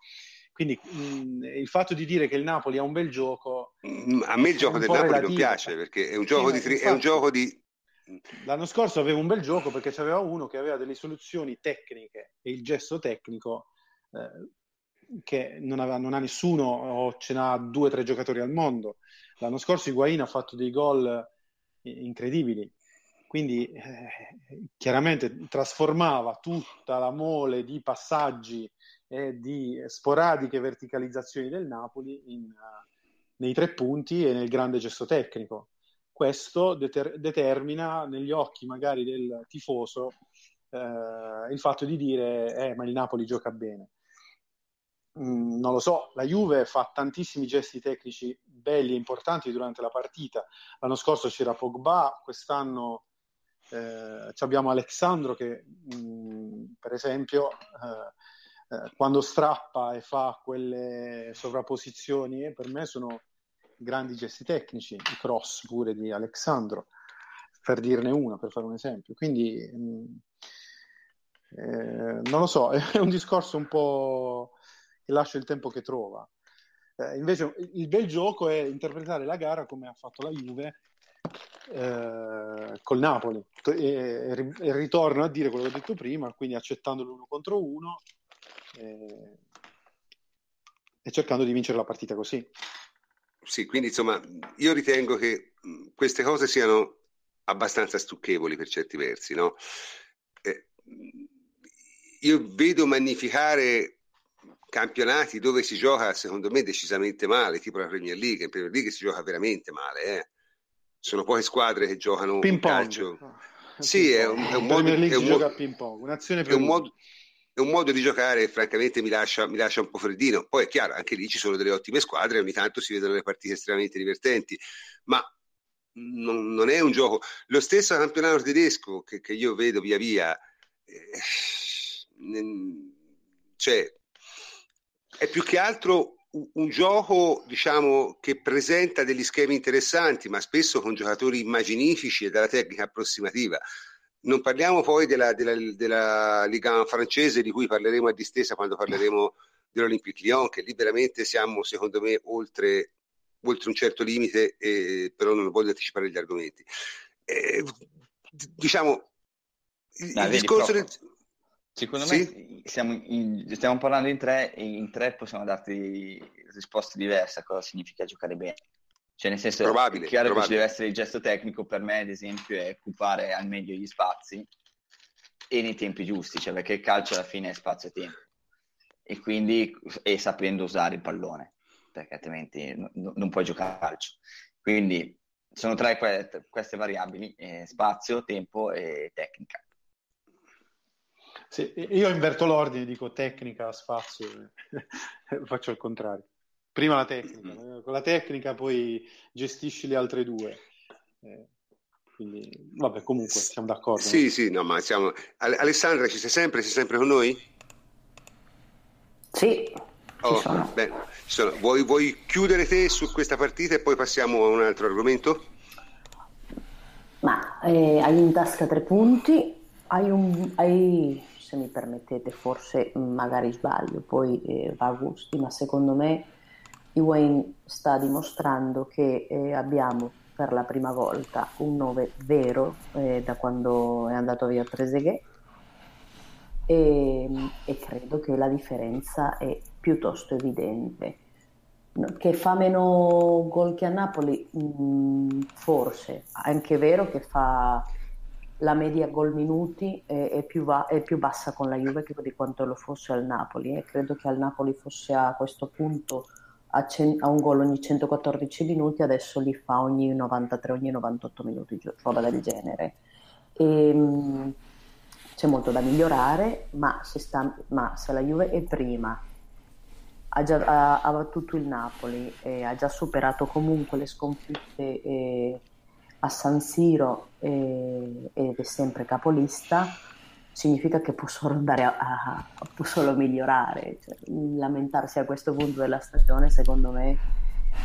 Quindi mh, il fatto di dire che il Napoli ha un bel gioco... A me il gioco del Napoli relativo. non piace perché è un gioco, sì, di, infatti, è un gioco di L'anno scorso aveva un bel gioco perché c'aveva uno che aveva delle soluzioni tecniche e il gesto tecnico eh, che non, aveva, non, ha nessuno o ce n'ha due o tre giocatori al mondo. L'anno scorso Higuain ha fatto dei gol incredibili, quindi eh, chiaramente trasformava tutta la mole di passaggi e di sporadiche verticalizzazioni del Napoli in, uh, nei tre punti e nel grande gesto tecnico questo deter- determina negli occhi magari del tifoso eh, il fatto di dire eh, ma il Napoli gioca bene. Mm, non lo so, la Juve fa tantissimi gesti tecnici belli e importanti durante la partita. L'anno scorso c'era Pogba, quest'anno eh, abbiamo Alexandro che mh, mm, per esempio eh, eh, quando strappa e fa quelle sovrapposizioni eh, per me sono grandi gesti tecnici, i cross pure di Alexandro, per dirne una, per fare un esempio. Quindi mh, mm, eh, non lo so, è un discorso un po' che lascia il tempo che trova. Eh, invece il bel gioco è interpretare la gara come ha fatto la Juve eh, col Napoli e, e, e, ritorno a dire quello che ho detto prima, quindi accettando l'uno contro uno eh, e cercando di vincere la partita così sì, quindi insomma, io ritengo che queste cose siano abbastanza stucchevoli per certi versi, no? Eh, io vedo magnificare campionati dove si gioca secondo me decisamente male, tipo la Premier League, in Premier League si gioca veramente male, eh? sono poche squadre che giocano ping pong. calcio. Ah, sì, è un, è un modo, è un modo, un'azione è un modo, è un modo di giocare che francamente mi lascia, mi lascia, un po' freddino. Poi è chiaro, anche lì ci sono delle ottime squadre, ogni tanto si vedono le partite estremamente divertenti, ma non, non è un gioco. Lo stesso campionato tedesco che, che io vedo via via, eh, cioè, è più che altro un, un gioco diciamo, che presenta degli schemi interessanti, ma spesso con giocatori immaginifici e dalla tecnica approssimativa. Non parliamo poi della, della, della Liga francese di cui parleremo a distesa quando parleremo dell'Olympique Lyon, che liberamente siamo secondo me oltre, oltre un certo limite, eh, però non voglio anticipare gli argomenti. Eh, diciamo, il, no, il discorso del... Secondo sì? me in, stiamo parlando in tre e in tre possiamo darti risposte diverse a cosa significa giocare bene. Cioè, nel senso, probabile, è chiaro probabile. che ci deve essere il gesto tecnico, per me, ad esempio, è occupare al meglio gli spazi e nei tempi giusti, cioè perché il calcio alla fine è spazio e tempo. E quindi, e sapendo usare il pallone, perché altrimenti no, non puoi giocare a calcio. Quindi, sono tre que- queste variabili, eh, spazio, tempo e tecnica. Sì, io inverto l'ordine, dico tecnica, spazio, faccio il contrario prima la tecnica, mm-hmm. con la tecnica poi gestisci le altre due. Eh, quindi, vabbè, comunque siamo d'accordo. Sì, no? sì, no, ma siamo... Alessandra, ci sei sempre? Sei sempre con noi? Sì, oh, bene. Vuoi, vuoi, chiudere te su questa partita e poi passiamo a un altro argomento? Ma eh, hai in tasca tre punti, hai, un, hai, se mi permettete, forse magari sbaglio, poi eh, va a gusti, ma secondo me Wayne sta dimostrando che eh, abbiamo per la prima volta un 9 vero eh, da quando è andato via Trezeguet. E, e credo che la differenza è piuttosto evidente. Che fa meno gol che a Napoli, mh, mm, forse, è anche vero che fa la media gol minuti è, è, più va- è, più bassa con la Juve di quanto lo fosse al Napoli e credo che al Napoli fosse a questo punto a, cen- a un gol ogni 114 minuti, adesso li fa ogni 93, ogni 98 minuti, roba del genere. E, ehm, c'è molto da migliorare, ma se, sta, ma se la Juve è prima, ha, già, ha, ha battuto il Napoli, e ha già superato comunque le sconfitte eh, a San Siro eh, ed è sempre capolista, significa che può solo andare a, a può solo migliorare. Cioè, lamentarsi a questo punto della stagione, secondo me,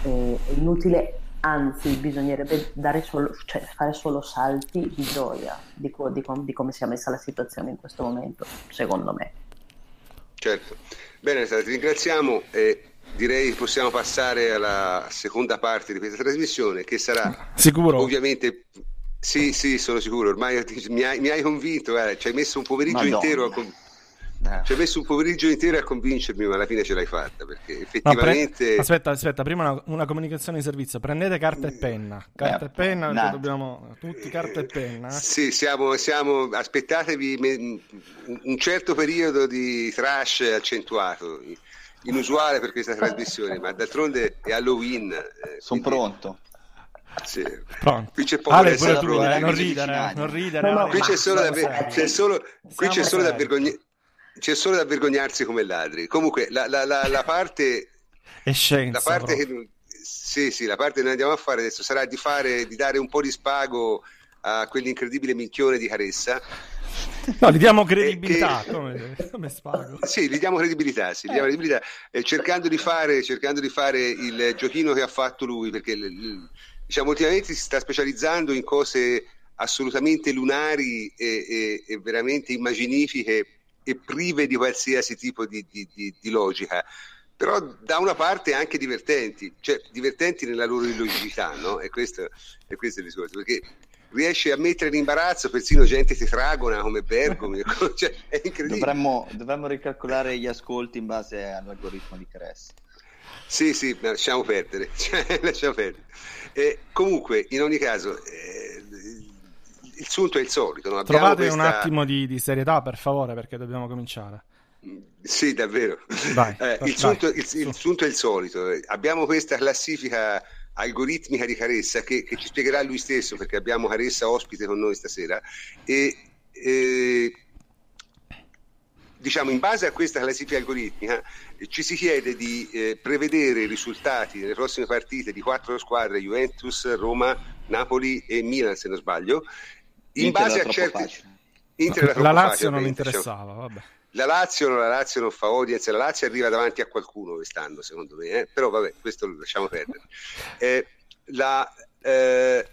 è inutile anzi bisognerebbe solo, cioè, fare solo salti di gioia di, co- di, com- di, come sia messa la situazione in questo momento, secondo me. Certo, bene, ti ringraziamo e direi possiamo passare alla seconda parte di questa trasmissione che sarà Sicuro? ovviamente... Sì, sì, sono sicuro, ormai mi hai, mi hai convinto, eh. ci hai messo un pomeriggio Madonna. intero a... Con- eh. Ci hai messo un pomeriggio intero a convincermi, ma alla fine ce l'hai fatta perché effettivamente. Pre... Aspetta, aspetta, prima una, una, comunicazione di servizio. Prendete carta e penna. Carta eh, e penna, no. dobbiamo tutti carta e penna. Sì, siamo, siamo... aspettatevi un certo periodo di trash accentuato. Inusuale per questa trasmissione, ma d'altronde è Halloween. Eh, Sono pronto. Sì. Pronto. Qui c'è poco Ale, pure tu, eh, non ridere, non ridere. No, no, qui c'è solo da, c'è solo, qui c'è solo da vergognare c'è solo da vergognarsi come ladri. Comunque, la, la, la, la parte. È scienza. La parte che, sì, sì, la parte che noi andiamo a fare adesso sarà di, fare, di dare un po' di spago a quell'incredibile minchione di Caressa. No, gli diamo credibilità. Che... Come, come spago? Sì, gli diamo credibilità, sì, gli diamo credibilità eh, cercando, di fare, cercando di fare il giochino che ha fatto lui, perché diciamo, ultimamente si sta specializzando in cose assolutamente lunari e, e, e veramente immaginifiche e prive di qualsiasi tipo di, di, di, di logica però da una parte anche divertenti, cioè divertenti nella loro illogicità, no? E questo, e questo è il discorso, perché riesce a mettere in imbarazzo persino gente tetragona come Bergomi, cioè, è incredibile. Dovremmo, dovremmo, ricalcolare gli ascolti in base all'algoritmo di Cress. Sì, sì, lasciamo perdere, cioè, lasciamo perdere. Eh, comunque, in ogni caso, eh, il sunto è il solito. No? Trovate questa... un attimo di, di, serietà, per favore, perché dobbiamo cominciare. Sì, davvero. Vai, eh, il, sunto, il, il, sunto, è il solito. Abbiamo questa classifica algoritmica di Caressa che, che, ci spiegherà lui stesso, perché abbiamo Caressa ospite con noi stasera. E, e diciamo, in base a questa classifica algoritmica eh, ci si chiede di eh, prevedere i risultati delle prossime partite di quattro squadre, Juventus, Roma, Napoli e Milan, se non sbaglio, in Inter base a certi... Inter no, la Lazio non interessava, diciamo. vabbè. La Lazio, la Lazio non fa audience, la Lazio arriva davanti a qualcuno quest'anno, secondo me, eh? però vabbè, questo lo lasciamo perdere. Eh, la, eh,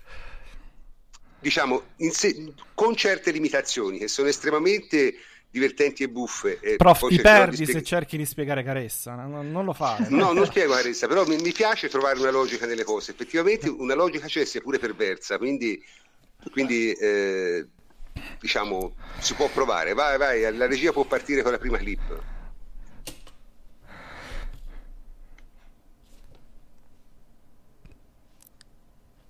diciamo, se, con certe limitazioni che sono estremamente divertenti e buffe. E Prof, ti perdi spieg... se cerchi di spiegare Caressa, non, non lo fare. No, non spiego Caressa, però mi, mi, piace trovare una logica nelle cose. Effettivamente una logica c'è, sia pure perversa, quindi quindi eh, diciamo si può provare. Vai, vai, la regia può partire con la prima clip.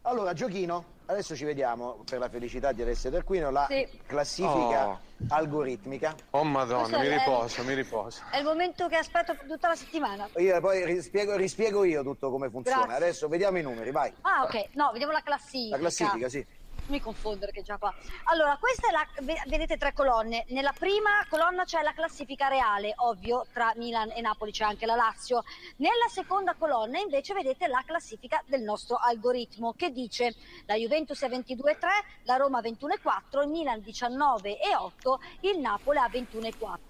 Allora, giochino, adesso ci vediamo per la felicità di Alessia Terquino la sì. classifica oh. algoritmica. Oh madonna, Questo mi riposo, mi riposo. È il momento che aspetto tutta la settimana. Io poi rispiego, rispiego io tutto come funziona. Grazie. Adesso vediamo i numeri, vai. Ah, ok. No, vediamo la classifica. La classifica, sì mi confondere che già qua. Allora, questa è la, vedete tre colonne. Nella prima colonna c'è la classifica reale, ovvio, tra Milan e Napoli c'è anche la Lazio. Nella seconda colonna invece vedete la classifica del nostro algoritmo che dice la Juventus è 22,3, la Roma 21,4, il Milan 19,8, il Napoli a 21,4.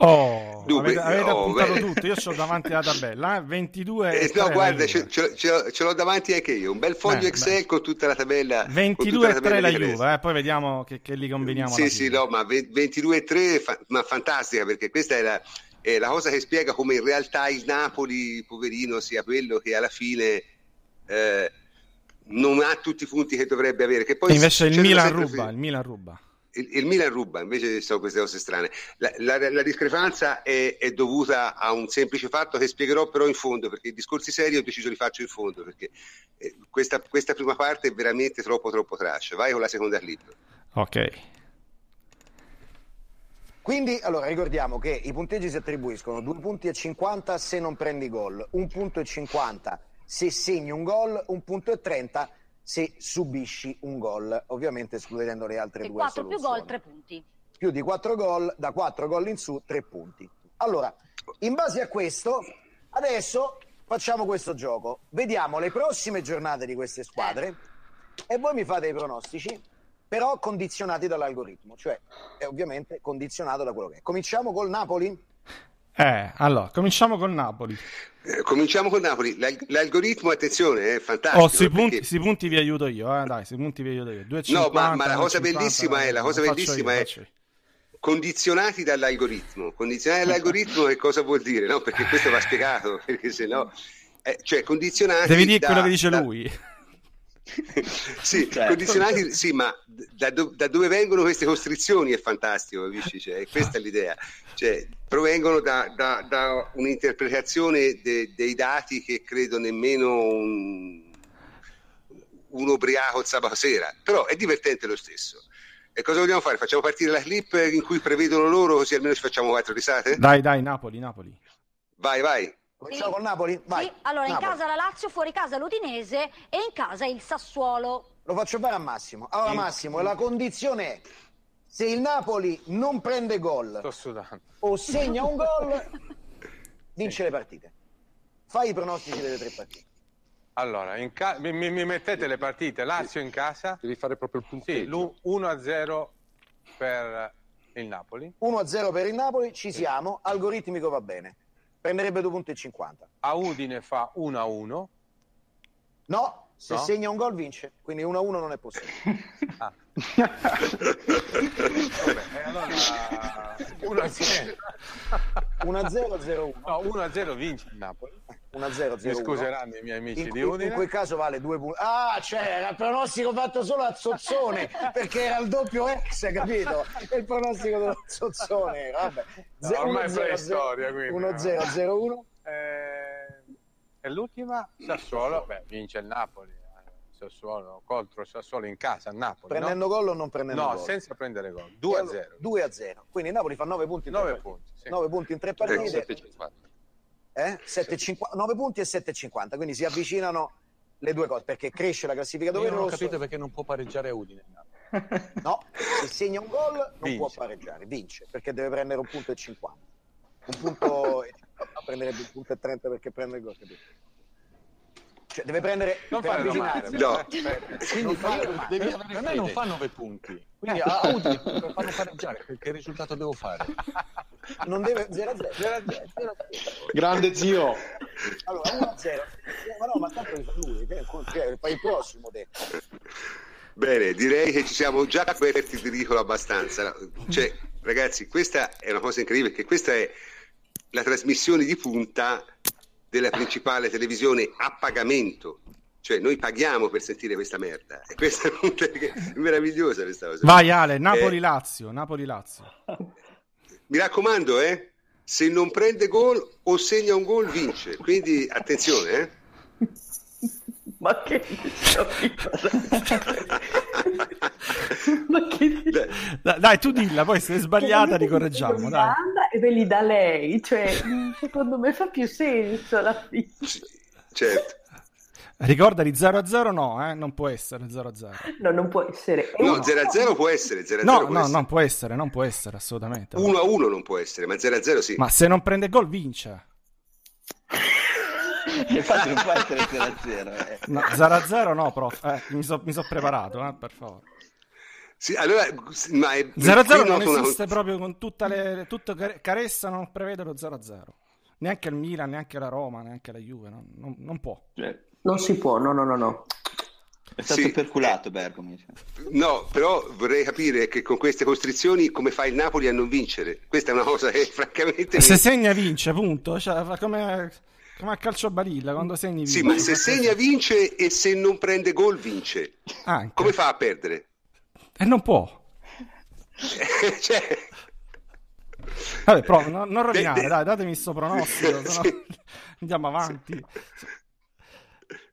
Oh, Dunque, avete, avete oh, appuntato tutto, io ho davanti la tabella, eh? 22 eh, No, guarda, ce, ce, ce, l'ho davanti anche io, un bel foglio beh, Excel beh. con tutta la tabella. 22 e 3 la Juve, eh? poi vediamo che, che li combiniamo. Sì, sì, no, ma 22 e 3, fa, ma fantastica, perché questa è la, è la, cosa che spiega come in realtà il Napoli, poverino, sia quello che alla fine... Eh, non ha tutti i punti che dovrebbe avere. Che poi invece il Milan, ruba, il Milan ruba il, il Milan ruba, invece sono queste cose strane. La, la, la discrepanza è, è, dovuta a un semplice fatto che spiegherò però in fondo, perché i discorsi seri ho deciso di farci in fondo, perché eh, questa, questa, prima parte è veramente troppo troppo trash. Vai con la seconda clip. Ok. Quindi, allora, ricordiamo che i punteggi si attribuiscono 2 punti e 50 se non prendi gol, 1 punto e 50 se segni un gol, 1 punto e 30 se subisci un gol, ovviamente escludendo le altre e due 4 soluzioni. più gol, 3 punti. Più di 4 gol, da 4 gol in su, 3 punti. Allora, in base a questo, adesso facciamo questo gioco. Vediamo le prossime giornate di queste squadre e voi mi fate i pronostici, però condizionati dall'algoritmo, cioè è ovviamente condizionato da quello che è. Cominciamo col Napoli? Eh, allora, cominciamo con Napoli. Eh, cominciamo con Napoli. L'algoritmo, attenzione, è fantastico. Oh, sui, punti, perché... sui punti vi aiuto io, eh, dai, sui punti vi aiuto io. 250, no, ma, ma la cosa 50, bellissima è, la cosa bellissima io, è condizionati dall'algoritmo. Condizionati dall'algoritmo che cosa vuol dire? No, perché questo va spiegato, perché se no... Eh, cioè, condizionati Devi dire da, quello che dice da... lui. Sì, certo. condizionati, sì, ma da, do, da, dove vengono queste costrizioni è fantastico, capisci? Cioè, questa è l'idea. Cioè, provengono da, da, da un'interpretazione de, dei dati che credo nemmeno un, un ubriaco sabato sera, però è divertente lo stesso. E cosa vogliamo fare? Facciamo partire la clip in cui prevedono loro, così almeno ci facciamo quattro risate? Dai, dai, Napoli, Napoli. Vai, vai. Cominciamo sì. con Napoli? Vai. Sì, allora Napoli. in casa la Lazio, fuori casa l'Udinese e in casa il Sassuolo. Lo faccio fare a Massimo. Allora, Massimo, la condizione è se il Napoli non prende gol o segna un gol, vince sì. le partite. Fai i pronostici delle tre partite. Allora, ca- mi, mi, mettete le partite Lazio in casa. Devi fare proprio il punteggio. Sì, 1-0 per il Napoli. 1-0 per il Napoli, ci siamo, algoritmico va bene. Prenderebbe 2 punti e 50. A Udine fa 1-1. No, se no? segna un gol vince, quindi 1-1 non è possibile. Ah. Vabbè, allora 1-0. 1-0-0-1. No, 1-0 vince il Napoli. 1-0-0. Mi scuseranno i miei amici in di Udine. In quel caso vale 2 punti. Ah, cioè, era il pronostico fatto solo a Zozzone, perché era il doppio ex, capito? Il pronostico dello Zozzone. Vabbè. No, ormai è preistoria, quindi. 1-0-0-1. Eh, e l'ultima, Sassuolo, beh, vince il Napoli. Sassuolo contro Sassuolo in casa a Napoli. Prendendo no? gol o non prendendo no, gol? No, senza prendere gol. 2 a 0. 2 a 0. Quindi Napoli fa 9 punti in 9 tre punti, sì. 9 punti in 3 partite. 7,50. Eh? 7,50. 9 punti e 7,50. Quindi si avvicinano le due cose perché cresce la classifica dove non ho capito perché non può pareggiare Udine. No, se segna un gol non vince. può pareggiare, vince perché deve prendere un punto e 50. Un punto e 50 prenderebbe un punto e 30 perché prende il gol, capito? Cioè, deve prendere non per avvicinare. No. Quindi fa, devi avere per me non fa 9 punti. Quindi a Audi per farlo pareggiare, che risultato devo fare? Non deve 0 a 0. Grande zio. Allora 1 a 0. Ma no, ma tanto lui, fai il prossimo te. Bene, direi che ci siamo già aperti di ridicolo abbastanza. Cioè, ragazzi, questa è una cosa incredibile, perché questa è la trasmissione di punta della principale televisione a pagamento. Cioè, noi paghiamo per sentire questa merda. E questa è meravigliosa questa cosa. Vai Ale, Napoli-Lazio, eh, Napoli-Lazio. Mi raccomando, eh, se non prende gol o segna un gol vince. Quindi attenzione, eh. Ma che Ma che dai, dai, tu dilla, poi se è sbagliata ricorreggiamo. Dai. E ve li dà lei, cioè, secondo me fa più senso alla fine. certo. Ricordali 0 a 0 no, eh? non può essere 0 a 0. No, non può essere. No, 0 a 0 può essere. 0 no, può no, essere. non può essere, non può essere assolutamente. 1 a 1 non può essere, ma 0 a 0 sì. Ma se non prende gol vince. Infatti non può essere 0 a 0. Eh. No, 0 a 0 no, prof. Eh, mi sono so preparato, eh, per favore. Sì, allora, ma è, 0-0 non esiste una... proprio con tutte le tutto Caressa non prevede lo 0-0. Neanche il Milan, neanche la Roma, neanche la Juve, non, non, non può. Cioè, non si può, no, no, no, no. È stato sì. perculato Bergomi. No, però vorrei capire che con queste costrizioni come fa il Napoli a non vincere? Questa è una cosa che francamente... Se segna vince, punto. Cioè, come, come a calcio balilla, quando segni vince. Sì, ma se segna vince e se non prende gol vince. Anche. Come fa a perdere? E non può. cioè... Vabbè, però non, non rovinare, dai, datemi sto pronostico, sì. andiamo avanti.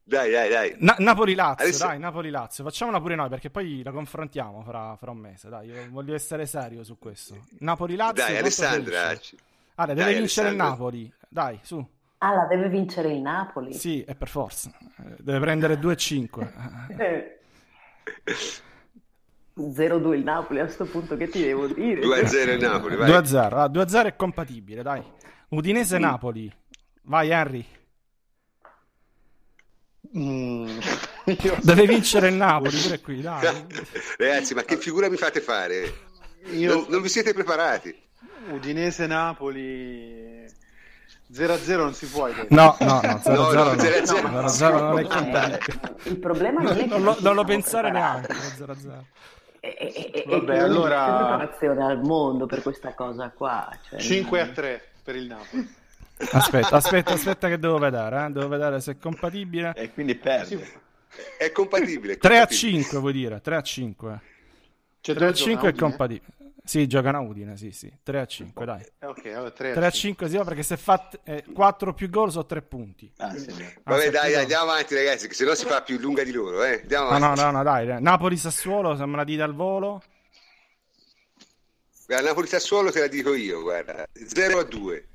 Dai, dai, dai. Na- Napoli-Lazio, Adesso... dai, Napoli-Lazio. Facciamola pure noi perché poi la confrontiamo fra, fra un mese. Dai, io voglio essere serio su questo. Napoli-Lazio. Dai, Alessandra. Ah, deve dai, vincere il Napoli. Dai, su. Ah, la deve vincere il Napoli? Sì, è per forza. Deve prendere 2-5. 0-2 il Napoli a questo punto che ti devo dire 2-0 il Napoli vai. 2-0 ah, 2-0 è compatibile dai Udinese-Napoli vai Henry Mm. Deve vincere il Napoli pure qui, dai. Ragazzi, ma che figura mi fate fare? Io... Non, non vi siete preparati. Udinese Napoli 0-0 non si può. No, no, no, 0-0 no, no, 0-0 no, non è contabile. Il problema non è che non, lo, non lo pensare neanche 0-0. E, e, Vabbè, allora preparazione al mondo per questa cosa qua. Cioè... 5 a 3 per il Napoli. Aspetta, aspetta, aspetta che devo vedere, eh? devo vedere se è compatibile. E quindi perde. È compatibile. È compatibile. 3 a 5 vuoi dire, 3 a 5. Cioè, 3 a 5 è compatibile. Sì, gioca a Udine, sì, sì. 3 a 5, dai. Eh, ok, allora 3 a 3 a 5, sì, perché se fa eh, 4 più gol sono 3 punti. Ah, sì. Vabbè, dai, dai, andiamo avanti, ragazzi, che se no si fa più lunga di loro, eh. Andiamo avanti. No, no, no, dai. Napoli-Sassuolo, se me la dite al volo. Guarda, Napoli-Sassuolo te la dico io, guarda. 0 a 2.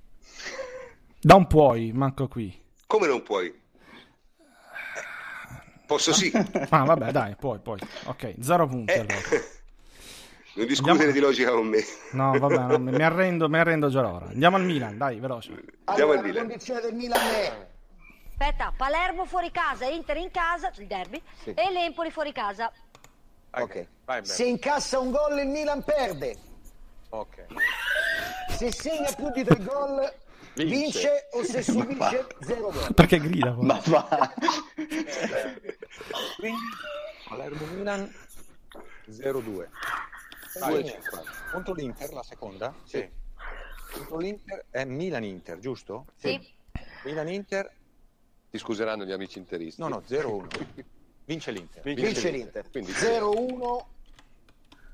Non puoi, manco qui. Come non puoi? Posso sì. ah, vabbè, dai, puoi, puoi. Ok, zero punti eh. allora. Non discutere Andiamo... di logica con me. No, vabbè, no, mi, arrendo, mi arrendo già ora. Andiamo al Milan, dai, veloce. Andiamo allora, al Milan. La condizione del Milan è... Aspetta, Palermo fuori casa, Inter in casa, il derby, sì. e l'Empoli fuori casa. Ok. Vai, Se incassa un gol il Milan perde. Ok. Se segna più di tre gol vince, vince o se subisce zero gol. Perché grida? Poi. Ma va. Quindi Palermo Milan 0-2. Contro l'Inter la seconda? Sì. Contro l'Inter è Milan-Inter, giusto? Sì. Milan-Inter. Ti scuseranno gli amici interisti. No, no, 0-1. Vince l'Inter. Vince, Vince l'Inter. Quindi 0-1.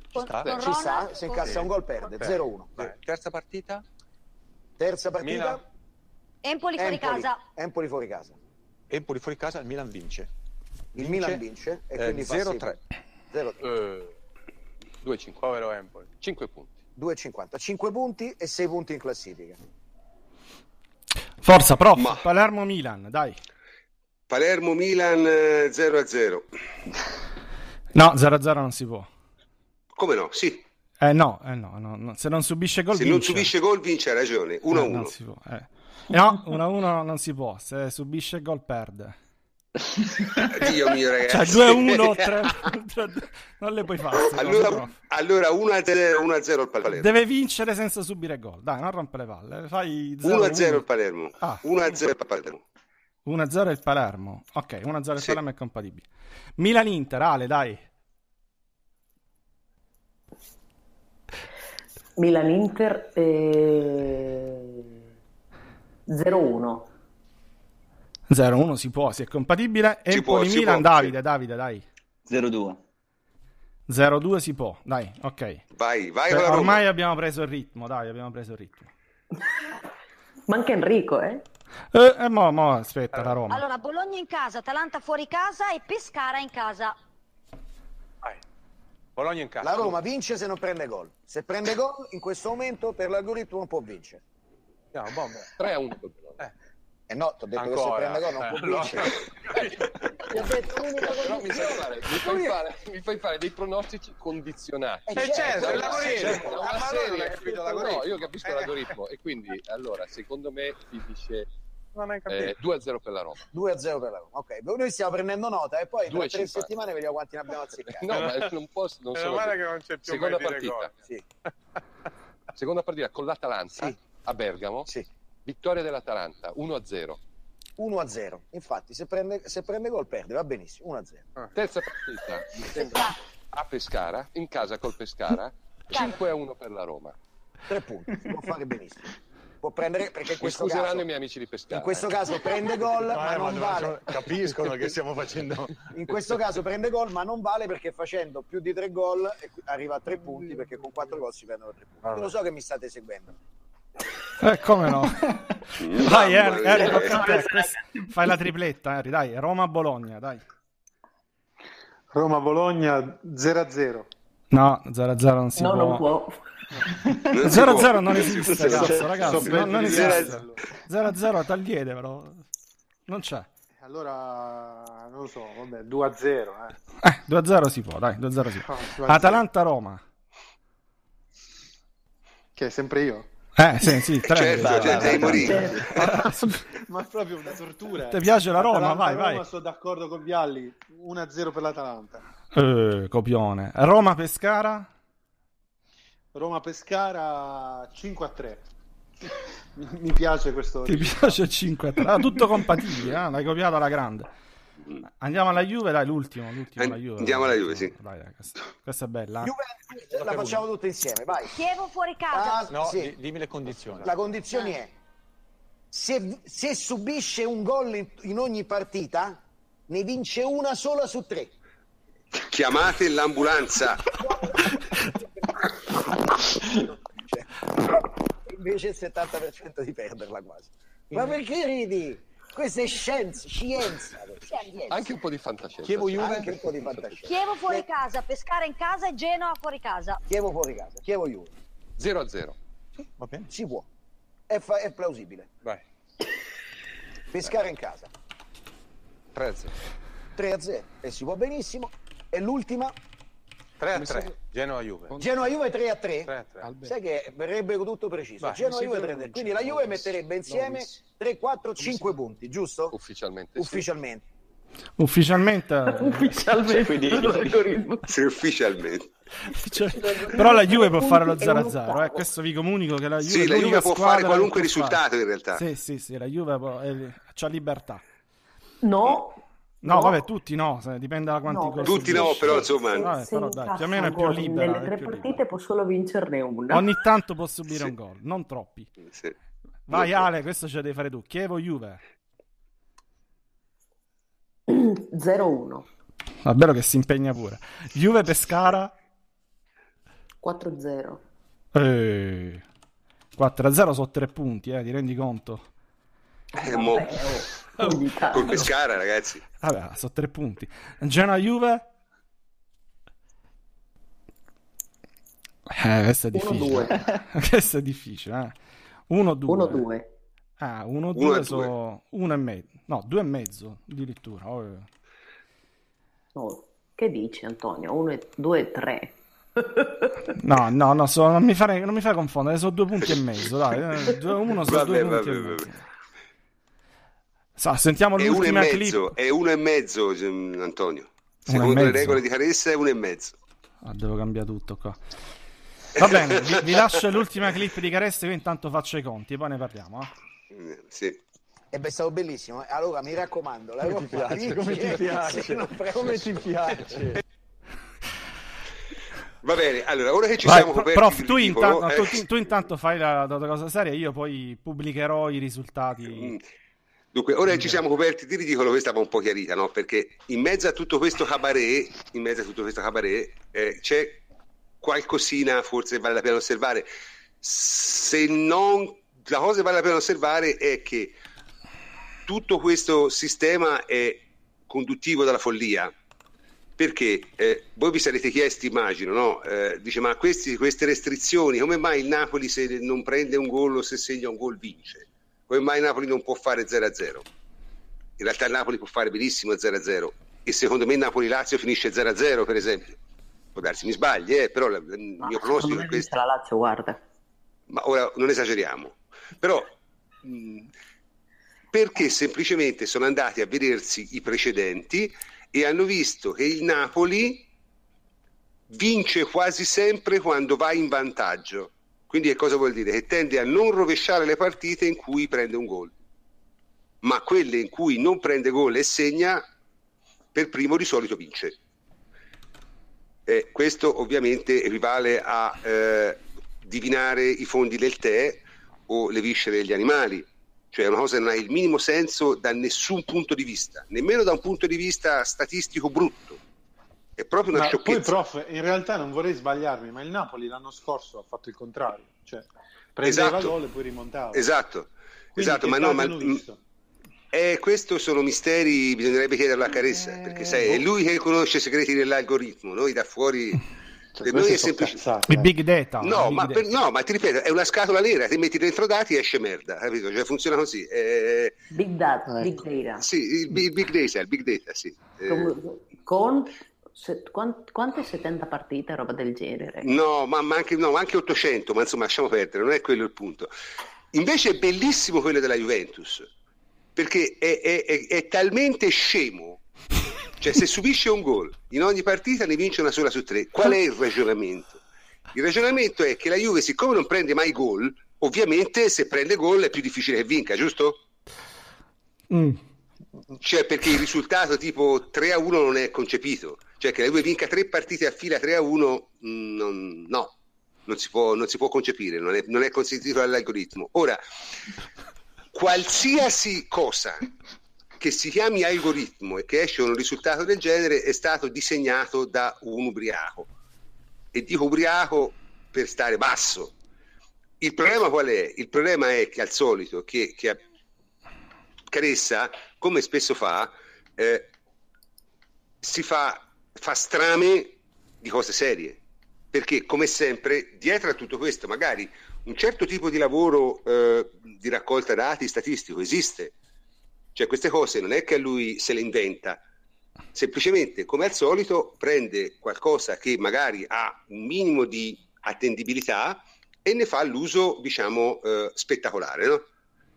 Ci sta, ci sta, se incassa sì. un gol perde. 0-1. Terza partita? Terza partita. Milan. Empoli fuori Empoli. casa. Empoli fuori casa. Empoli fuori casa, il Milan vince. Il vince, Milan vince e quindi eh, 0-3. 0-3. 2-5. Povero Empoli. 5 punti. 2,50. 5 punti e 6 punti in classifica. Forza, prof. Ma... Palermo-Milan, dai. Palermo-Milan 0-0. No, 0-0 non si può. Come no? Sì. Eh no, eh no, no, no, se non subisce gol Se vince. non subisce gol vince, hai ragione. 1-1. Eh, non si può, eh. No, 1-1 non si può, se subisce gol perde. Dio mio ragazzi. Cioè 2-1, 3, 3, non le puoi fare. Allora, allora 1-0, il Palermo. Deve vincere senza subire gol. Dai, non rompe le palle. Fai 1-0 il Palermo. Ah. 1-0 il Palermo. 1-0 il Palermo. Ok, 1-0 il sì. Palermo è compatibile. Milan-Inter, Ale, dai. Milan-Inter eh... 0-1. 0-1 si può, si è compatibile. Empoli-Milan, Davide, Davide, dai. 0-2. 0-2 si può, dai, ok. Vai, vai. Cioè, ormai abbiamo preso il ritmo, dai, abbiamo preso il ritmo. Ma anche Enrico, eh? Eh, eh mo, mo, aspetta, la Roma. Allora, Bologna in casa, Atalanta fuori casa e Pescara in casa. Bologna in casa. La Roma vince se non prende gol. Se prende gol, in questo momento per l'algoritmo non può vincere. No, bomba. 3 a 1 eh. Eh no, ti ho detto Ancora. che se prende gol non eh, può vincere. ti ho detto l'unica cosa mi, fare, mi, fai fare, mi fai fare dei pronostici condizionati. Eh, certo, certo, è l'algoritmo. Certo, no, io capisco eh. l'algoritmo e quindi allora secondo me ti dice. Eh, 2-0 per la Roma. 2-0 per la Roma. Ok, noi stiamo prendendo nota e poi tra tre settimane vediamo quanti ne abbiamo azzeccati. No, ma non posso, non sono male che non c'è più Seconda partita. Sì. Seconda partita con l'Atalanta Sì. a Bergamo. Sì. Vittoria dell'Atalanta 1-0. 1-0. Infatti, se prende, se prende gol perde, va benissimo. 1-0. Terza partita mi sembra, a Pescara, in casa col Pescara, 5-1 per la Roma. Tre punti, si può fare benissimo. Può prendere perché in questo scuseranno caso, i miei amici di Pescara. in questo caso prende gol, ma Eh, ma non vale. sono- capiscono che stiamo facendo In questo caso prende gol, ma non vale perché facendo più di tre gol arriva a tre punti perché con quattro gol si prendono tre punti. Vabbè. Lo so che mi state seguendo. Eh, come no? Vai, Harry, tocca a te. Fai la tripletta, Harry, dai. Roma-Bologna, dai. Roma-Bologna 0-0. No, 0-0 non si no, può. non può. Non si 0-0 può. non esiste, cazzo, ragazzi, per non, esiste. 0-0 tagliete, però. Non c'è. Allora, non lo so, vabbè, 2-0. Eh. Eh, 2-0 si può, dai, 2-0 si può. 2-0. Atalanta-Roma. Che è sempre io. Eh, sì, sì, tre. Certo, morire. Ma è proprio una tortura. Ti piace la Roma? Atalanta, Vai, vai. Roma, sono d'accordo con Vialli. 1-0 per l'Atalanta. Eh, copione. Roma-Pescara? Roma-Pescara 5-3. Mi, mi piace questo. Ti piace il 5-3? Ah, tutto compatibile, eh? l'hai copiato alla grande. Andiamo alla Juve, dai, l'ultimo. l'ultimo An- alla Juve, andiamo alla. Juve, sì. Dai, dai, questa, questa è bella. Juve, la facciamo tutte insieme, vai. Chievo fuori casa. Ah, No, sì. di- dimmi le condizioni. La condizione è se, se subisce un gol in, in ogni partita, ne vince una sola su tre. Chiamate l'ambulanza. Invece il 70% di perderla quasi. Ma perché ridi? Questa è scienza, scienza. scienza. Anche un po' di fantascienza. Chievo Juve. Anche un po' di fantascienza. Chievo fuori casa, Pescara in casa e Genoa fuori casa. Chievo fuori casa, chievo Juve. 0-0. Va bene? Si può. È, fa- è plausibile. Vai. Pescare in casa. 3-0. 3 a 0 e si può benissimo. E l'ultima, 3-3. Genoa-Juve. Genoa Juve 3 a 3. 3-3. Sai che verrebbe tutto preciso. Vai, Genoa Juve sembra 3 a 3. un Quindi la Genoa, Juve metterebbe insieme Lovis. 3, 4, 5 punti, giusto? Ufficialmente. sì. Ufficialmente. Ufficialmente, Ufficialmente. Quindi-. Sì, ufficialmente. cioè, però la Juve può fare lo Punti e uno 0-0. Eh. Questo vi comunico che la Juve, Sì, la Juve può fare qualunque può fare. risultato in realtà. Sì, sì, sì, la Juve può, è, c'ha libertà. No. No, vabbè, tutti no, dipende da quanti No, gol Tutti no, però insomma. Vabbè, se però dai, più o meno è più gol libera, Nelle tre partite libera. può solo vincerne una. Ogni tanto può subire Sì. un gol, non troppi. Sì. Vai Ale, questo ce lo devi fare tu. Chievo Juve. 0-1. Va bello che si impegna pure. Juve Pescara. 4-0. Eh, 4-0 sono tre punti, eh, ti rendi conto? Eh, mo- Vabbè, oh, tanto. col Pescara, ragazzi. Vabbè, sono tre punti. Genoa Juve. Eh, questo è difficile. 1-2. questo è difficile, eh. 1-2. 1-2. Ah, 1-2 Uno e due. sono 1 e mezzo. No, 2 e mezzo addirittura. Oh, eh. No, che dici Antonio? 1, 2, 3. No, no, no, so- non, mi fare, non mi fai confondere, sono due punti e mezzo, dai. eh, due- Uno sono Vabbè, due punti vabbè, e mezzo. vabbè. Sa, sentiamo È l'ultima mezzo, clip. è uno e mezzo, ehm, Antonio. Secondo le regole di Caressa è uno e mezzo. Ah, devo cambiare tutto qua. Va bene, vi, vi lascio l'ultima clip di Caresse, io intanto faccio i conti, poi ne parliamo. eh. Eh, Sì. E beh, è stato bellissimo. eh. Allora, mi raccomando, la Come ti piace? Come ti piace? Come ti piace? Va bene, allora, ora che ci Vai, siamo pro- coperti prof, tu, intanto, eh, tu- tu intanto fai la, la cosa seria, io poi pubblicherò i risultati. Mm. Dunque, ora ci siamo coperti di ridicolo, questa va un po' chiarita, no? Perché in mezzo a tutto questo cabaret, in mezzo a tutto questo cabaret, eh, c'è qualcosina forse vale la pena osservare. Se non, la cosa che vale la pena osservare è che tutto questo sistema è conduttivo dalla follia. Perché eh, voi vi sarete chiesti, immagino, no? Eh, dice, ma questi- queste restrizioni, come mai il Napoli se non prende un gol o se segna un gol vince? Come mai il Napoli non può fare 0-0? In realtà il Napoli può fare benissimo 0-0 e secondo me il Napoli-Lazio finisce 0-0 per esempio. Può darsi mi sbagli, eh, però la- il Ma mio pronostico è questo. la Lazio, guarda. Ma ora non esageriamo. Però mh, perché semplicemente sono andati a vedersi i precedenti e hanno visto che il Napoli vince quasi sempre quando va in vantaggio. Quindi che cosa vuol dire? Che tende a non rovesciare le partite in cui prende un gol, ma quelle in cui non prende gol e segna, per primo di solito vince. Eh, questo ovviamente equivale a eh, divinare i fondi del tè o le viscere degli animali, cioè è una cosa che non ha il minimo senso da nessun punto di vista, nemmeno da un punto di vista statistico brutto. È proprio una Ma sciocchezza. poi, prof, in realtà non vorrei sbagliarmi, ma il Napoli l'anno scorso ha fatto il contrario, cioè prendeva Esatto. gol e poi rimontava. Esatto, Quindi esatto, ma no, ma visto? eh, questo sono misteri, bisognerebbe chiederlo a Caressa, Eh, perché sai, è lui che conosce i segreti dell'algoritmo, noi da fuori per noi è semplice. cazzate, Il big data. No, il ma, big per- data. no, ma ti ripeto, è una scatola nera, ti metti dentro dati e esce merda, capito? Cioè funziona così. Eh, Big data, big data. sì, il, big data, il big data, sì. Eh, Con se- quan- quante 70 partite, roba del genere. No, ma, ma anche, no, anche 800, ma insomma lasciamo perdere, non è quello il punto. Invece è bellissimo quello della Juventus, perché è, è- è- è talmente scemo, cioè se subisce un gol in ogni partita ne vince una sola su tre. Qual è il ragionamento? Il ragionamento è che la Juve, siccome non prende mai gol, ovviamente se prende gol è più difficile che vinca, giusto? Mm. Cioè perché il risultato tipo 3 a 1 non è concepito, cioè che la Juve vinca tre partite a fila 3 a 1, mm, non- no, non si può, non si può concepire, non è, non è consentito dall'algoritmo. Ora, qualsiasi cosa che si chiami algoritmo e che esce un risultato del genere è stato disegnato da un ubriaco. E dico ubriaco per stare basso. Il problema qual è? Il problema è che al solito che, che Caressa, come spesso fa, eh, si fa, fa strame di cose serie. Perché, come sempre, dietro a tutto questo, magari un certo tipo di lavoro eh, di raccolta dati statistico esiste. Cioè, queste cose non è che lui se le inventa, semplicemente, come al solito, prende qualcosa che magari ha un minimo di attendibilità e ne fa l'uso, diciamo, eh, spettacolare, no?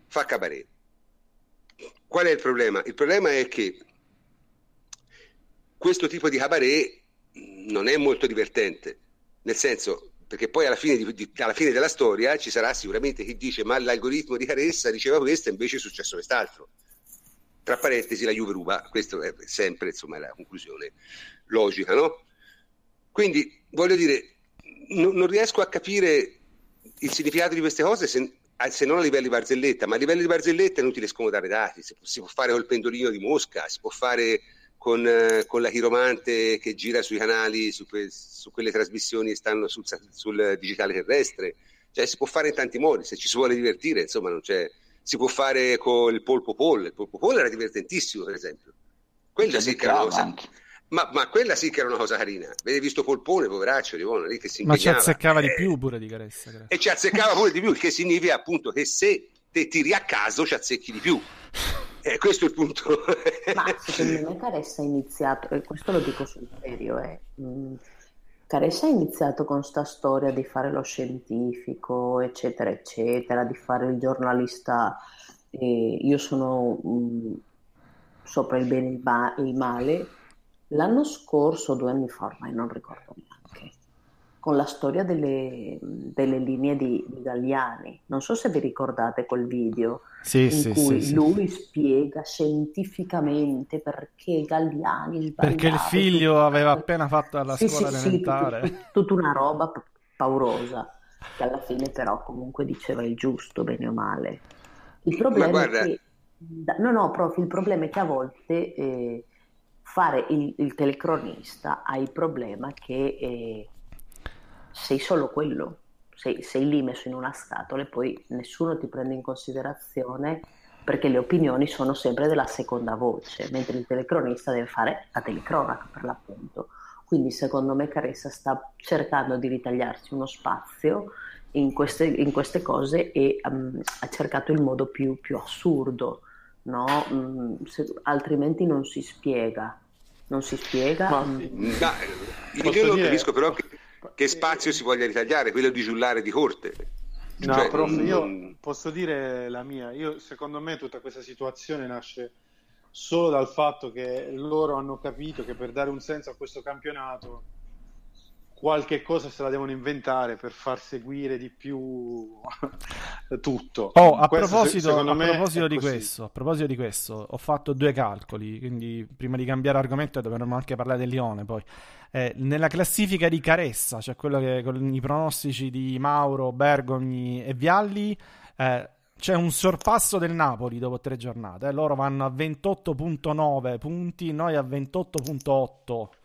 Fa cabaret. Qual è il problema? Il problema è che questo tipo di cabaret non è molto divertente, nel senso perché poi alla fine, di- di- alla fine della storia ci sarà sicuramente chi dice ma l'algoritmo di Caressa diceva questo e invece è successo quest'altro. Tra parentesi la Juve ruba, questa è sempre insomma, la conclusione logica, no? Quindi voglio dire, non, non riesco a capire il significato di queste cose se, se non a livello di barzelletta, ma a livello di barzelletta è inutile scomodare dati, si si può fare col pendolino di Mosca, si può fare con, eh, con la chiromante che gira sui canali, su, que- su quelle trasmissioni che stanno sul, sul digitale terrestre, cioè si può fare in tanti modi, se ci si vuole divertire, insomma non c'è, si può fare con il polpo poll, il polpo poll era divertentissimo per esempio, quella C'è sì che era una cosa, ma, ma quella sì che era una cosa carina, avete visto Polpone, poveraccio, di buono, lì che si Ma ci impegnava. azzeccava di Eh, più pure di Caressa. grazie. e ci azzeccava pure di più, il che significa appunto che se te tiri a caso ci azzecchi di più. E questo è il punto. Ma secondo me Caressa ha iniziato, e questo lo dico sul serio, eh, mh, Caressa ha iniziato con sta storia di fare lo scientifico, eccetera, eccetera, di fare il giornalista. eh, io sono mh, sopra il bene e il, ma- il male. L'anno scorso, due anni fa, ormai non ricordo con la storia delle, delle linee di, di Galliani. Non so se vi ricordate quel video Sì, in sì, cui sì, sì. lui spiega scientificamente perché Galliani sbagliava. Perché il figlio aveva appena fatto la Sì, scuola elementare. tut- tut- tutta una roba paurosa, che alla fine però comunque diceva il giusto, bene o male. Il problema è guarda- che, da- no, no, prof, il problema è che a volte eh, fare il, il telecronista ha il problema che eh, sei solo quello, sei, sei lì messo in una scatola e poi nessuno ti prende in considerazione perché le opinioni sono sempre della seconda voce, mentre il telecronista deve fare la telecronaca per l'appunto. Quindi secondo me Caressa sta cercando di ritagliarsi uno spazio in queste, in queste cose e um, ha cercato il modo più, più assurdo, no? Mm, se- altrimenti non si spiega. Non si spiega. Ma- mm, Ma, io non dire- capisco però che, che spazio si voglia ritagliare, quello di giullare di corte. No, Cioè, prof, io non- posso dire la mia. Io, secondo me tutta questa situazione nasce solo dal fatto che loro hanno capito che per dare un senso a questo campionato qualche cosa se la devono inventare per far seguire di più tutto. Oh, a Questo, proposito, a proposito questo, a proposito di questo, ho fatto due calcoli, quindi prima di cambiare argomento dovremmo anche parlare del Lione poi. Eh, nella classifica di Caressa, cioè quello che con i pronostici di Mauro, Bergogni e Vialli, eh, c'è un sorpasso del Napoli dopo tre giornate. eh. Loro vanno a 28.9 punti, noi a 28.8.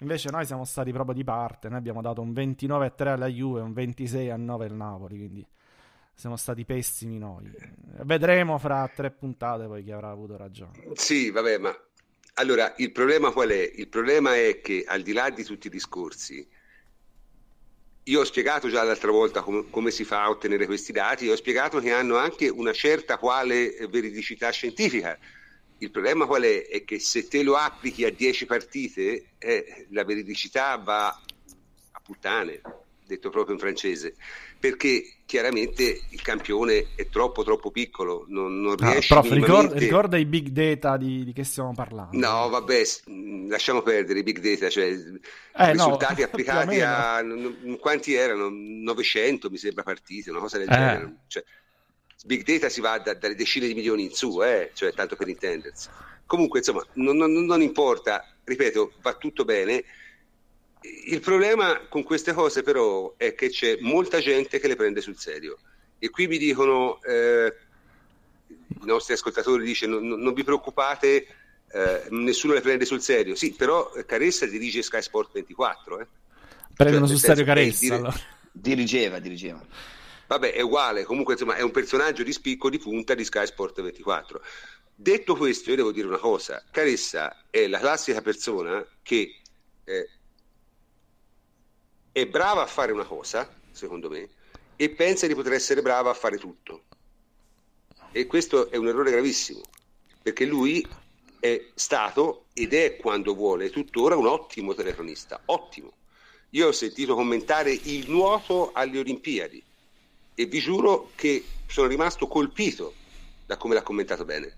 Invece noi siamo stati proprio di parte, noi abbiamo dato un 29-3 alla Juve, un 26-9 al Napoli, quindi siamo stati pessimi noi. Vedremo fra tre puntate poi chi avrà avuto ragione. Sì, vabbè, ma allora il problema qual è? Il problema è che al di là di tutti i discorsi, io ho spiegato già l'altra volta come, come si fa a ottenere questi dati, ho spiegato che hanno anche una certa quale veridicità scientifica. Il problema qual è? È che se te lo applichi a 10 partite, eh, la veridicità va a puttane, detto proprio in francese, perché chiaramente il campione è troppo troppo piccolo, non, non Ah, riesce prof, ricorda, minimamente... ricorda i big data di, di che stiamo parlando. No, vabbè, mh, lasciamo perdere i big data, cioè Eh, no, risultati più o applicati a quanti erano? 900 mi sembra partite, una cosa del Eh. genere. Cioè, big data si va da- dalle decine di milioni in su, eh, cioè tanto per intendersi. Comunque, insomma, non, non- non importa, ripeto, va tutto bene. Il problema con queste cose però è che c'è molta gente che le prende sul serio. E qui mi dicono, eh, i nostri ascoltatori dicono, non, non vi preoccupate, eh, nessuno le prende sul serio. Sì, però Caressa dirige Sky Sport 24. Eh. Prendono Cioè, sul serio Caressa. dire- allora. Dirigeva, dirigeva. Vabbè, è uguale, comunque insomma è un personaggio di spicco di punta di Sky Sport 24. Detto questo, io devo dire una cosa, Caressa è la classica persona che eh, è brava a fare una cosa, secondo me, e pensa di poter essere brava a fare tutto. E questo è un errore gravissimo, perché lui è stato ed è quando vuole tuttora un ottimo telecronista, ottimo. Io ho sentito commentare il nuoto alle Olimpiadi e vi giuro che sono rimasto colpito da come l'ha commentato bene.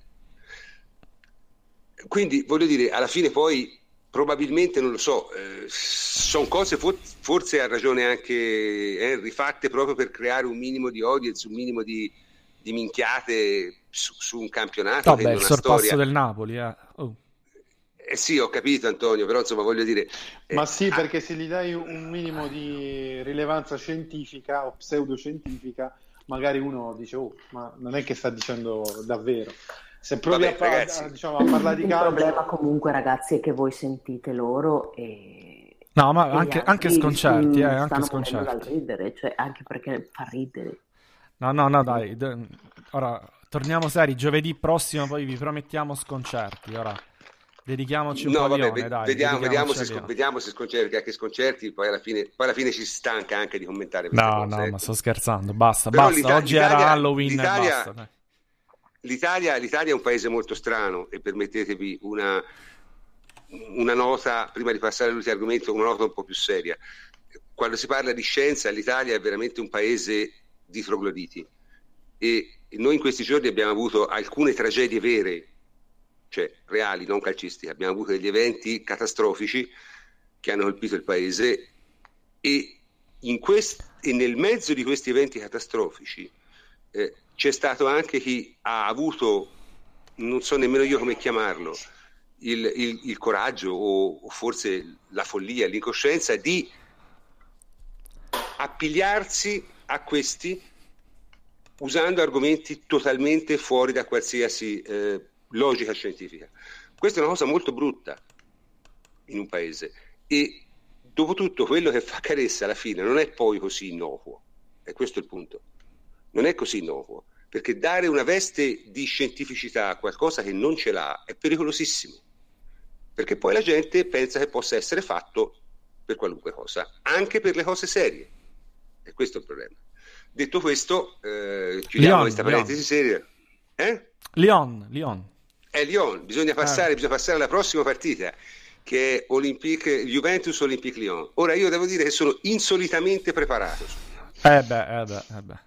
Quindi voglio dire, alla fine poi probabilmente non lo so, sono cose for- forse ha ragione anche Henry, fatte proprio per creare un minimo di audience, un minimo di, di minchiate su, su un campionato Vabbè, non il sorpasso storia. del Napoli, eh. Eh sì, ho capito Antonio, però insomma voglio dire... eh, Ma sì, perché se gli dai un minimo di rilevanza scientifica o pseudoscientifica, magari uno dice, oh, ma non è che sta dicendo davvero. Se provi Vabbè, a, par- ragazzi. a- diciamo, a parlare di Il calcio... problema comunque ragazzi è che voi sentite loro e... No, ma e anche, anche sconcerti, eh, anche sconcerti. ridere, cioè anche perché fa ridere. No, no, no, dai. d- Ora, torniamo seri. Giovedì prossimo poi vi promettiamo sconcerti. Ora, dedichiamoci un No, po' vabbè, ve- dai. vediamo, vediamo, se, a sc- Lione. vediamo se sconcerti, anche sconcerti poi alla, fine, poi alla fine ci si stanca anche di commentare No, no, ecco. ma sto scherzando. Basta, Però basta. Oggi era Halloween l'Italia- basta. dai. L'Italia, l'Italia è un paese molto strano e permettetevi una, una nota, prima di passare all'ultimo argomento, una nota un po' più seria. Quando si parla di scienza, l'Italia è veramente un paese di trogloditi e noi in questi giorni abbiamo avuto alcune tragedie vere, cioè reali, non calcistiche, abbiamo avuto degli eventi catastrofici che hanno colpito il paese e, quest- e nel mezzo di questi eventi catastrofici eh, c'è stato anche chi ha avuto, non so nemmeno io come chiamarlo, il, il- il coraggio o, o forse la follia, l'incoscienza di appigliarsi a questi usando argomenti totalmente fuori da qualsiasi eh, logica scientifica. Questa è una cosa molto brutta in un paese e dopo tutto quello che fa Caressa alla fine non è poi così innocuo, e questo è il punto, non è così innocuo, perché dare una veste di scientificità a qualcosa che non ce l'ha è pericolosissimo, perché poi la gente pensa che possa essere fatto per qualunque cosa, anche per le cose serie, e questo è il problema. Detto questo, eh, chiudiamo Lyon, questa parentesi seria. Eh? Lyon, Lyon. È Lyon, bisogna passare, bisogna passare alla prossima partita che è Olympique, Juventus Olympique Lyon. Ora io devo dire che sono insolitamente preparato. Eh beh, eh beh, eh beh.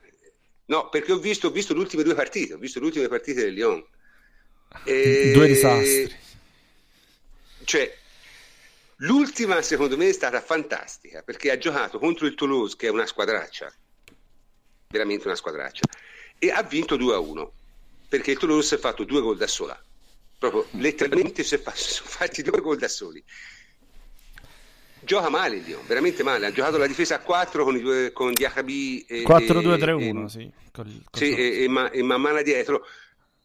No, perché ho visto, ho visto le ultime due partite, ho visto le ultime partite del Lyon. E... Due disastri. Cioè, l'ultima secondo me è stata fantastica, perché ha giocato contro il Toulouse, che è una squadraccia, veramente una squadraccia, e ha vinto 2-1, perché il Toulouse è fatto due gol da sola. Proprio letteralmente si, sono fatti due gol da soli. Gioca male il Lyon, veramente male. Ha giocato la difesa a 4 con, i due, con Diacabi e, 4-2-3-1, e- sì. col- col sì, e, e, ma, e Mammana dietro,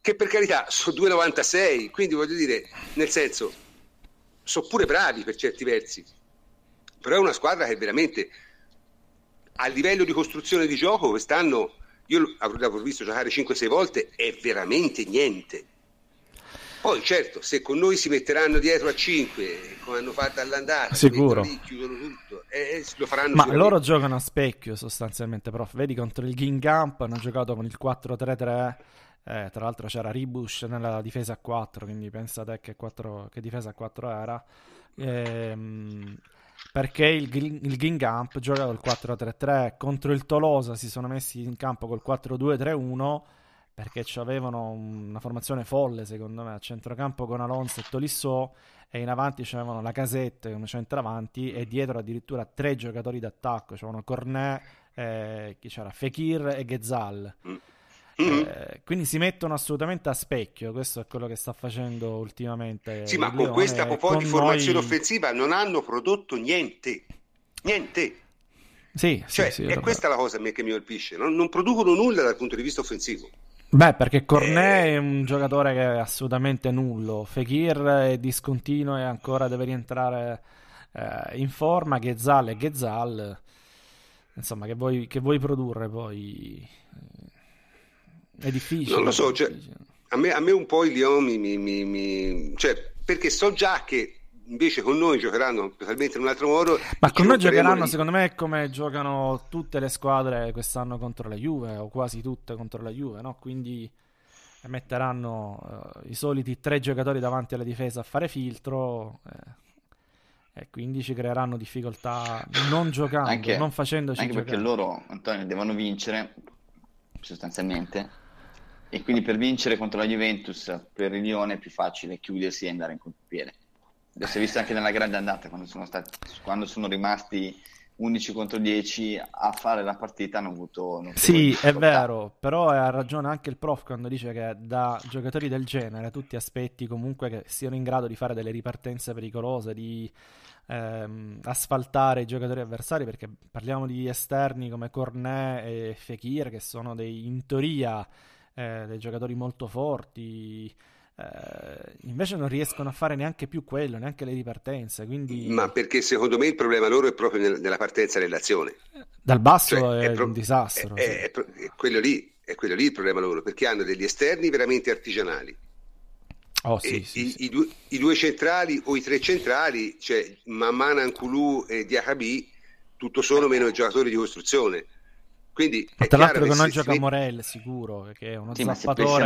che per carità sono 2,96, quindi voglio dire, nel senso, sono pure bravi per certi versi, però è una squadra che veramente a livello di costruzione di gioco quest'anno, io l'avrò visto giocare 5-6 volte, è veramente niente. Poi certo, se con noi si metteranno dietro a 5, come hanno fatto all'andata, si Sicuro. lì, chiudono tutto, eh, lo faranno Ma loro giocano a specchio sostanzialmente, prof. Vedi contro il Gingamp hanno giocato con il 4-3-3. eh, tra l'altro c'era Ribush nella difesa a 4, quindi pensa te che, 4 che difesa a 4 era. Ehm, perché il, il Gingamp giocava il 4-3-3 contro il Tolosa si sono messi in campo col 4-2-3-1 perché avevano una formazione folle secondo me a centrocampo con Alonso e Tolisso e in avanti c'avevano la casette come centravanti e dietro addirittura tre giocatori d'attacco c'erano Cornet, eh, chi c'era? Fekir e Ghezal Eh, quindi si mettono assolutamente a specchio questo è quello che sta facendo ultimamente Sì, ma il con questa po' di formazione noi- offensiva non hanno prodotto niente. Niente. sì, sì, Cioè, sì, è davvero. questa la cosa a me che mi colpisce. Non, non producono nulla dal punto di vista offensivo. Beh, perché Cornet Eh. è un giocatore che è assolutamente nullo. Fekir è discontinuo e ancora deve rientrare eh, in forma. Ghezal e Ghezal. Insomma, che vuoi, che vuoi produrre poi? Eh, È difficile. Non lo so, cioè, a, me, a me un po' il Lyon mi, mi- mi- mi- cioè, perché so già che invece con noi giocheranno totalmente in un altro modo. Ma con noi giocheranno, lì. secondo me, come giocano tutte le squadre quest'anno contro la Juve, o quasi tutte contro la Juve, no? Quindi metteranno eh, i soliti tre giocatori davanti alla difesa a fare filtro eh, e quindi ci creeranno difficoltà non giocando, Anche, non facendoci anche perché giocare. loro, Antonio, devono vincere sostanzialmente e quindi per vincere contro la Juventus per il Lione è più facile chiudersi e andare in contropiede. Si è visto anche nella grande andata quando sono, stati, quando sono rimasti 11 contro 10 a fare la partita hanno avuto Sì, è vero, però ha ragione anche il prof quando dice che da giocatori del genere tu ti aspetti comunque che siano in grado di fare delle ripartenze pericolose, di ehm, asfaltare i giocatori avversari, perché parliamo di esterni come Cornet e Fekir, che sono dei, in teoria eh, dei giocatori molto forti. Eh, invece non riescono a fare neanche più quello, neanche le ripartenze, quindi Ma perché secondo me il problema loro è proprio nel- nella partenza dell'azione. dal basso Cioè, è, pro- un disastro. è- sì. è pro- è quello lì, è quello lì il problema loro, perché hanno degli esterni veramente artigianali. Oh, sì, sì, i, sì. i due, i due centrali o i tre centrali, cioè Mamana Ankulu e Diakabi, tutto sono meno giocatori di costruzione. Quindi Ma è tra l'altro che noi se gioca met- Morel sicuro, che è uno Sì, ma se zappatore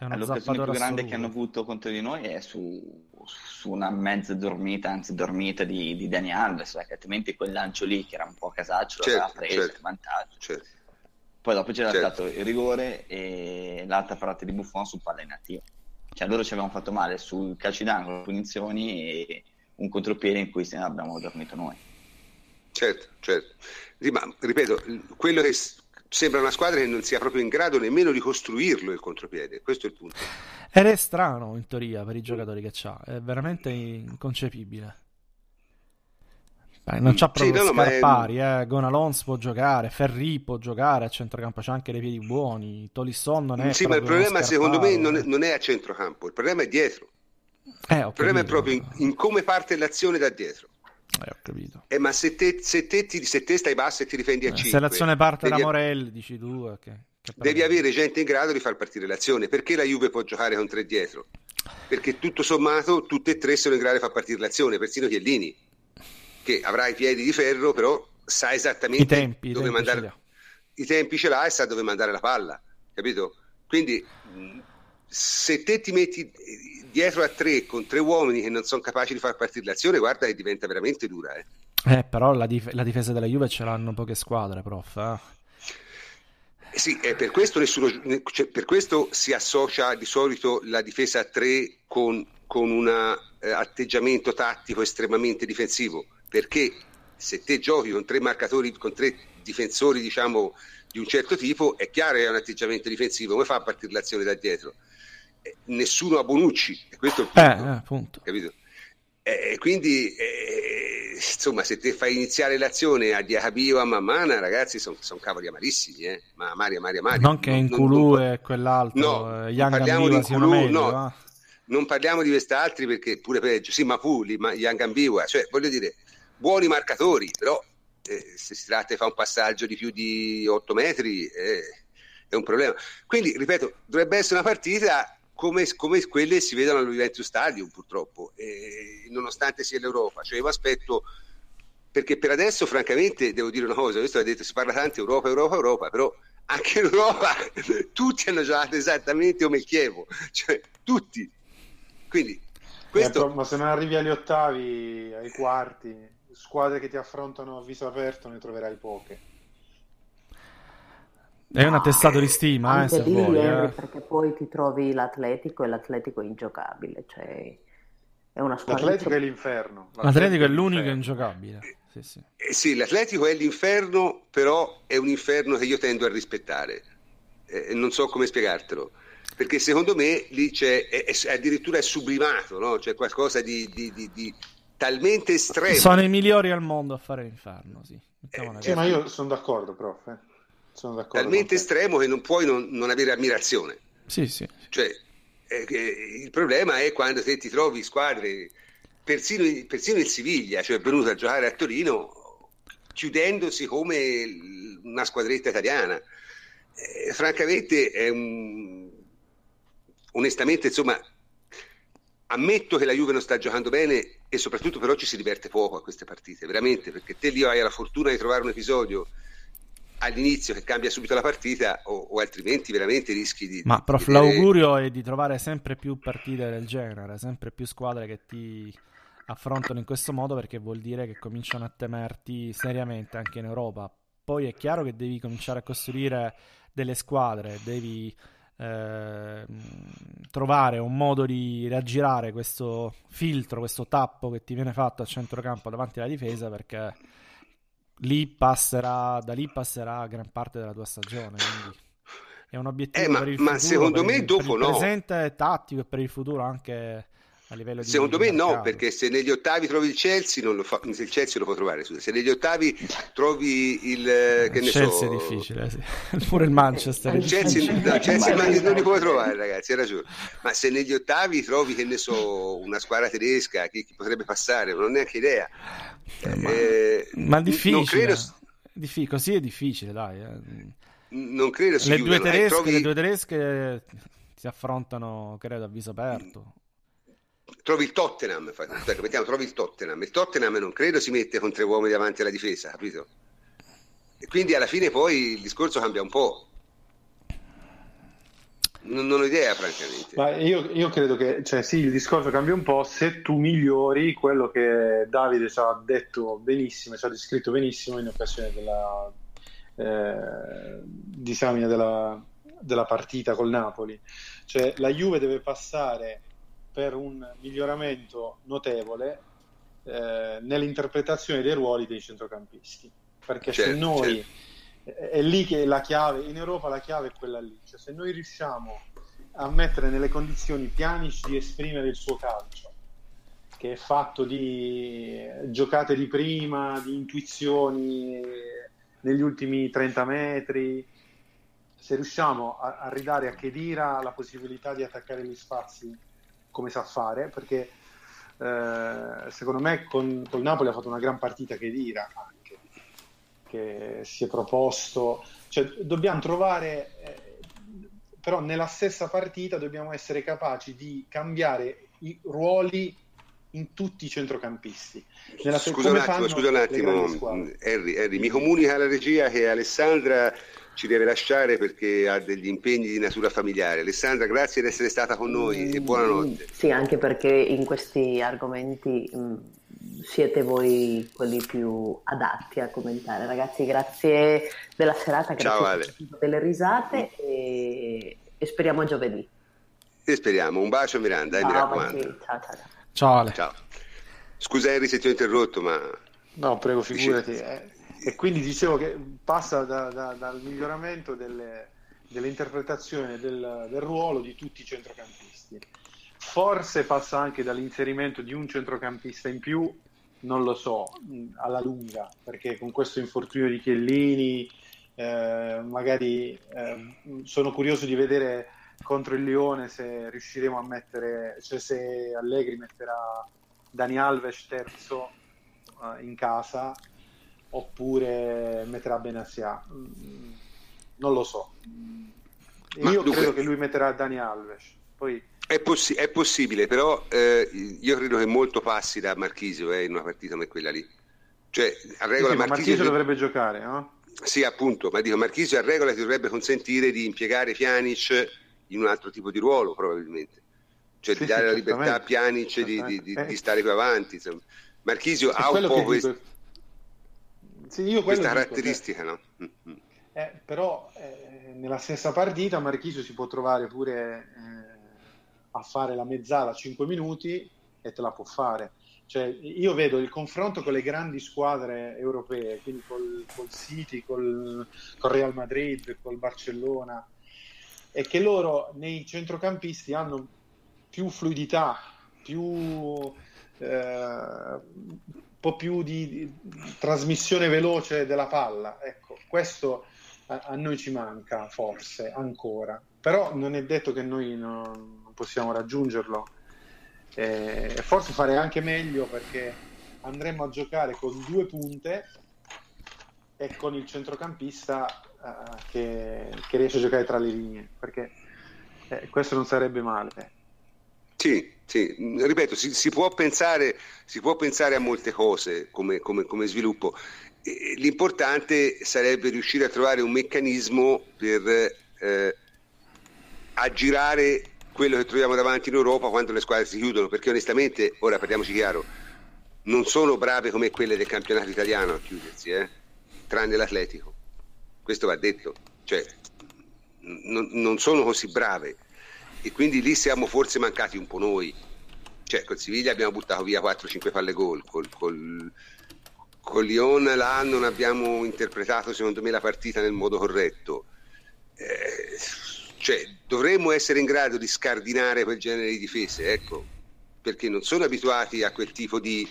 è uno L'occasione più grande che assoluto. hanno avuto contro di noi è su, su una mezza dormita, anzi dormita di, di Dani Alves, perché altrimenti quel lancio lì, che era un po' casaccio, l'aveva Certo, preso certo. in vantaggio. Certo. Poi dopo c'era Certo. stato il rigore e l'altra parata di Buffon su palla inattiva. Cioè loro ci avevano fatto male sul calci d'angolo, punizioni e un contropiede in cui se ne abbiamo dormito noi. Certo, certo. Sì, ma ripeto, il- quello che sembra una squadra che non sia proprio in grado nemmeno di costruirlo il contropiede, questo è il punto. Ed è strano in teoria per i giocatori che c'ha, è veramente inconcepibile. Beh, non c'ha Sì, proprio no, no, ma è- Scarpari, eh. Gonalons può giocare, Ferri può giocare a centrocampo, c'ha anche dei piedi buoni, Tolisson non è sì, ma il problema secondo me non è, non è a centrocampo, il problema è dietro. Eh, Il problema è proprio in, in come parte l'azione da dietro. Eh, ho capito. Eh, ma se te, se, te ti- se te stai basso e ti difendi a Eh, 5, Se l'azione parte da Morel, dici tu, eh, che, che devi avere gente in grado di far partire l'azione. Perché la Juve può giocare con tre dietro? Perché tutto sommato tutte e tre sono in grado di far partire l'azione, persino Chiellini, che avrà i piedi di ferro, però sa esattamente I tempi, i dove tempi ce mandare i tempi ce l'ha e sa dove mandare la palla, capito? Quindi mh, se te ti metti eh, dietro a tre con tre uomini che non sono capaci di far partire l'azione, guarda che diventa veramente dura. Eh. Eh, però la, dif- la difesa della Juve ce l'hanno poche squadre, prof. eh. Sì, e per questo, nessuno, cioè, per questo si associa di solito la difesa a 3 con, con un eh, atteggiamento tattico estremamente difensivo, perché se te giochi con tre marcatori, con tre difensori diciamo di un certo tipo, è chiaro che è un atteggiamento difensivo, come fa a partire l'azione da dietro? Eh, nessuno ha Bonucci, e questo è il punto, Eh, eh, appunto. capito? E quindi, eh, insomma, se te fai iniziare l'azione a Diacabio a Mamana, ragazzi, sono son cavoli amarissimi, eh? Ma amari, amari, amari. Non che in non- non- e quell'altro, No, eh, Young parliamo di meglio, no. va. Non parliamo di quest'altri perché pure peggio. Sì, ma Puli, ma Young Ambiwa, cioè, voglio dire, buoni marcatori, però eh, se si tratta di fare un passaggio di più di 8 metri eh, è un problema. Quindi, ripeto, dovrebbe essere una partita come, come quelle si vedono allo Juventus Stadium, purtroppo, eh, nonostante sia l'Europa. Cioè, io aspetto, perché per adesso, francamente, devo dire una cosa, questo ha detto, si parla tanto Europa, Europa, Europa, però anche in Europa tutti hanno giocato esattamente come il Chievo, cioè tutti. Quindi, questo... Eh, ma se non arrivi agli ottavi, ai quarti, squadre che ti affrontano a viso aperto ne troverai poche. È un attestato di stima, eh, Anche lì, vuoi. Henry, eh. perché poi ti trovi l'Atletico e l'Atletico è ingiocabile, cioè è una squadra L'Atletico è l'inferno. L'Atletico è l'unico ingiocabile. Sì, sì. Eh sì, l'Atletico è l'inferno, però è un inferno che io tendo a rispettare. Eh, non so come spiegartelo. Perché secondo me lì c'è, è, è- addirittura è sublimato, no? C'è qualcosa di, di- di- di talmente estremo. Sono i migliori al mondo a fare l'inferno, sì. Mettiamola Sì, così. ma io sono d'accordo, prof. eh. Sono d'accordo. talmente estremo che non puoi non, non avere ammirazione. Sì, sì. Cioè, eh, che il problema è quando te ti trovi squadre, persino, persino il Siviglia, cioè è venuto a giocare a Torino, chiudendosi come una squadretta italiana. Eh, francamente, è un... onestamente, insomma, ammetto che la Juve non sta giocando bene e soprattutto però ci si diverte poco a queste partite, veramente, perché te lì hai la fortuna di trovare un episodio all'inizio che cambia subito la partita o, o altrimenti veramente rischi di... Ma di prof, vedere- l'augurio è di trovare sempre più partite del genere, sempre più squadre che ti affrontano in questo modo perché vuol dire che cominciano a temerti seriamente anche in Europa. Poi è chiaro che devi cominciare a costruire delle squadre, devi ehm, trovare un modo di raggirare questo filtro, questo tappo che ti viene fatto a centrocampo davanti alla difesa perché lì passerà, da lì passerà gran parte della tua stagione. Quindi è un obiettivo Eh, ma- ma futuro, secondo me dopo per il no. presente tattico e per il futuro anche Secondo di me no, mercato. perché se negli ottavi trovi il Chelsea, non lo fa, se il Chelsea lo può trovare, scusa. se negli ottavi trovi il eh, che ne Chelsea so, è difficile, sì. pure il Manchester. è il Chelsea, difficile. no, Chelsea ma non li puoi trovare, ragazzi, hai ragione. Ma se negli ottavi trovi che ne so, una squadra tedesca, chi, chi potrebbe passare, non ho neanche idea. Eh, Ma difficile. Non credo, Diffi- così è difficile, dai. eh. non credo si Le due, chiudano. Eh, tedesche, trovi- le due tedesche si affrontano, credo, a viso aperto. Trovi il Tottenham, mettiamo, trovi il Tottenham. Il Tottenham non credo si mette con tre uomini davanti alla difesa, capito? E quindi alla fine poi il discorso cambia un po'. Non, non ho idea, francamente. Ma io, io credo che, cioè, sì, il discorso cambia un po' se tu migliori quello che Davide ci ha detto benissimo, ci ha descritto benissimo in occasione della eh, disamina della, della partita col Napoli. Cioè, la Juve deve passare per un miglioramento notevole eh, nell'interpretazione dei ruoli dei centrocampisti. Perché se Certo, noi è lì che la chiave, in Europa la chiave è quella lì, cioè se noi riusciamo a mettere nelle condizioni Pjanic di esprimere il suo calcio, che è fatto di giocate di prima, di intuizioni negli ultimi 30 metri, se riusciamo a, a ridare a Chedira la possibilità di attaccare gli spazi come sa fare, perché eh, secondo me con, col Napoli ha fatto una gran partita Chedira anche che si è proposto, cioè dobbiamo trovare, eh, però nella stessa partita dobbiamo essere capaci di cambiare i ruoli in tutti i centrocampisti. Nella Scusa un attimo, scusa un attimo. Harry, Harry, mi comunica la regia che Alessandra ci deve lasciare perché ha degli impegni di natura familiare. Alessandra, grazie di essere stata con noi e buonanotte. Sì, anche perché in questi argomenti mh, siete voi quelli più adatti a commentare. Ragazzi, grazie della serata, Ciao, grazie delle risate e, e speriamo giovedì. E speriamo. Un bacio Miranda, eh, mi Ciao, raccomando. Ciao, ciao, ciao. Ciao Ale. Ciao. Scusa Henry se ti ho interrotto, ma... No, prego, figurati. Eh, E quindi dicevo che passa da- da- dal miglioramento delle, dell'interpretazione del, del ruolo di tutti i centrocampisti. Forse passa anche dall'inserimento di un centrocampista in più, non lo so, alla lunga, perché con questo infortunio di Chiellini, eh, magari eh, sono curioso di vedere contro il Lione se riusciremo a mettere, cioè se Allegri metterà Dani Alves terzo eh, in casa oppure metterà Benassia. Mm, Non lo so. Ma Io dunque- credo che lui metterà Dani Alves. Poi È, possi- è possibile, però eh, io credo che molto passi da Marchisio eh, in una partita come quella lì. Cioè, a sì, regola sì, ma Marchisio... Marchisio dovrebbe giocare, no? Sì, appunto, ma dico, Marchisio a regola ti dovrebbe consentire di impiegare Pjanic in un altro tipo di ruolo, probabilmente. Cioè Sì, di dare sì, la libertà a Pjanic di, di- di- Eh. di stare più avanti. insomma. Marchisio ha un po' che quest- dico. Sì, questa dico, cioè, caratteristica, no? Mm, mm. Eh, però eh, nella stessa partita Marchisio si può trovare pure eh, a fare la mezzala a 5 minuti e te la può fare. Cioè, io vedo il confronto con le grandi squadre europee, quindi col, col City, col, col Real Madrid, col Barcellona, e che loro nei centrocampisti hanno più fluidità, più eh, po' più di, di trasmissione veloce della palla. Ecco, questo a, a noi ci manca forse ancora, però non è detto che noi non, possiamo raggiungerlo. Eh, E forse fare anche meglio perché andremo a giocare con due punte e con il centrocampista eh, che, che riesce a giocare tra le linee, perché eh, questo non sarebbe male. Sì, sì, ripeto, si, si può pensare, si può pensare a molte cose come, come- come sviluppo. L'importante sarebbe riuscire a trovare un meccanismo per eh, aggirare quello che troviamo davanti in Europa quando le squadre si chiudono, perché onestamente, ora parliamoci chiaro, non sono brave come quelle del campionato italiano a chiudersi, eh? tranne l'Atletico. Questo va detto, cioè non, non sono così brave e quindi lì siamo forse mancati un po' noi. Cioè, col Siviglia abbiamo buttato via 4-5 palle gol, col, col, con Lyon là non abbiamo interpretato secondo me la partita nel modo corretto. Eh, cioè, dovremmo essere in grado di scardinare quel genere di difese, ecco, perché non sono abituati a quel tipo di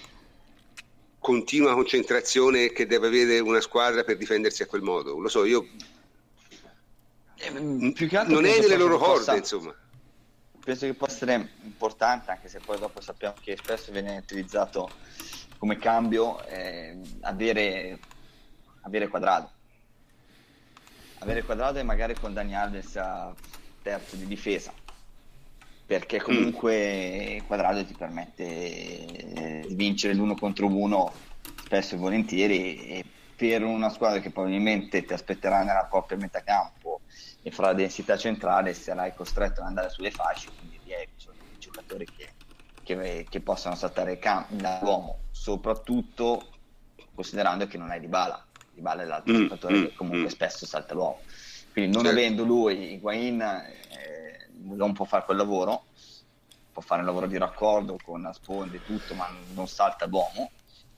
continua concentrazione che deve avere una squadra per difendersi a quel modo. Lo so, io più che altro non è nelle loro corde, insomma. Penso che possa essere importante, anche se poi dopo sappiamo che spesso viene utilizzato come cambio, eh, avere, avere quadrato. Avere quadrato e magari con Dani Alves a terzo di difesa, perché comunque quadrato ti permette eh, di vincere l'uno contro uno spesso e volentieri e per una squadra che probabilmente ti aspetterà nella propria metà campo e fra la densità centrale sarai costretto ad andare sulle fasce, quindi lì hai bisogno di giocatori che, che, che possano saltare il campo dall'uomo, soprattutto considerando che non hai Dybala. Dybala è l'altro Mm, giocatore mm, che comunque mm. spesso salta l'uomo. Quindi non Certo. avendo lui, Higuain eh, non può fare quel lavoro, può fare un lavoro di raccordo con sponde e tutto, ma non salta l'uomo.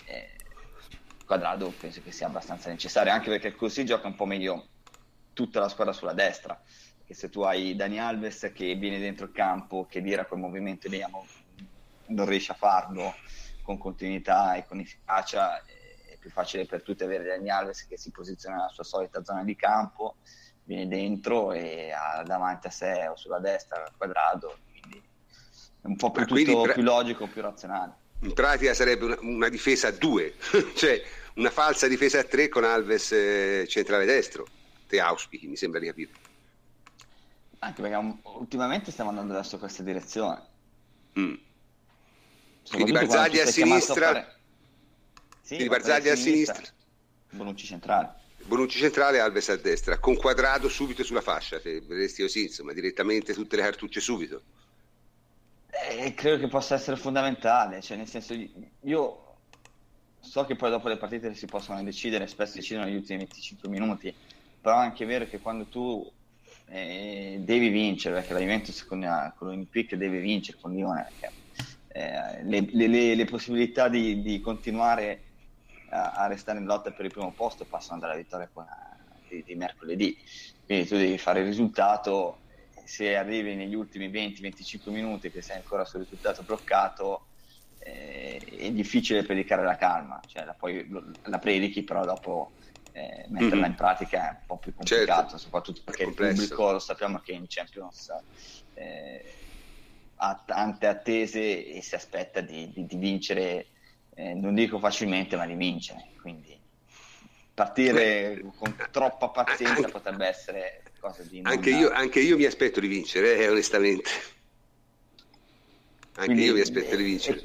Eh, Quadrado penso che sia abbastanza necessario, anche perché così gioca un po' meglio tutta la squadra sulla destra. Perché se tu hai Dani Alves che viene dentro il campo, che vira quel movimento lì, non riesce a farlo con continuità e con efficacia, è più facile per tutti avere Dani Alves che si posiziona nella sua solita zona di campo, viene dentro e ha davanti a sé o sulla destra il quadrato, quindi è un po' più, tutto pre- più logico, più razionale. In pratica sarebbe una, una difesa a due, cioè una falsa difesa a tre con Alves eh, centrale destro. Te auspichi, mi sembra di capire. Anche perché um, ultimamente stiamo andando verso questa direzione. Mm. Quindi Barzagli a sinistra, fare- Sì, quindi Barzagli a sinistra, Bonucci centrale. Bonucci centrale, Alves a destra, con quadrato subito sulla fascia, se vedresti così, insomma, direttamente tutte le cartucce subito. Eh, credo che possa essere fondamentale, cioè nel senso io so che poi dopo le partite si possono decidere, spesso decidono negli ultimi 25 minuti, però è anche vero che quando tu eh, devi vincere, perché la Juventus con, l'Olympique deve vincere con Lione, perché eh, le, le, le, possibilità di, di continuare a, a, restare in lotta per il primo posto passano dalla vittoria con, di, di mercoledì, quindi tu devi fare il risultato, se arrivi negli ultimi 20-25 minuti che sei ancora sul risultato bloccato, eh, è difficile predicare la calma, cioè la, poi, la predichi però dopo eh, metterla mm-hmm. in pratica è un po' più complicato, certo. soprattutto perché il pubblico lo sappiamo che in Champions eh, ha tante attese e si aspetta di, di, di vincere, eh, non dico facilmente, ma di vincere. Quindi partire Beh, con troppa pazienza anche, potrebbe essere cosa di... Anche io, anche io, mi aspetto di vincere, eh, onestamente. Anche Quindi, io mi aspetto di vincere.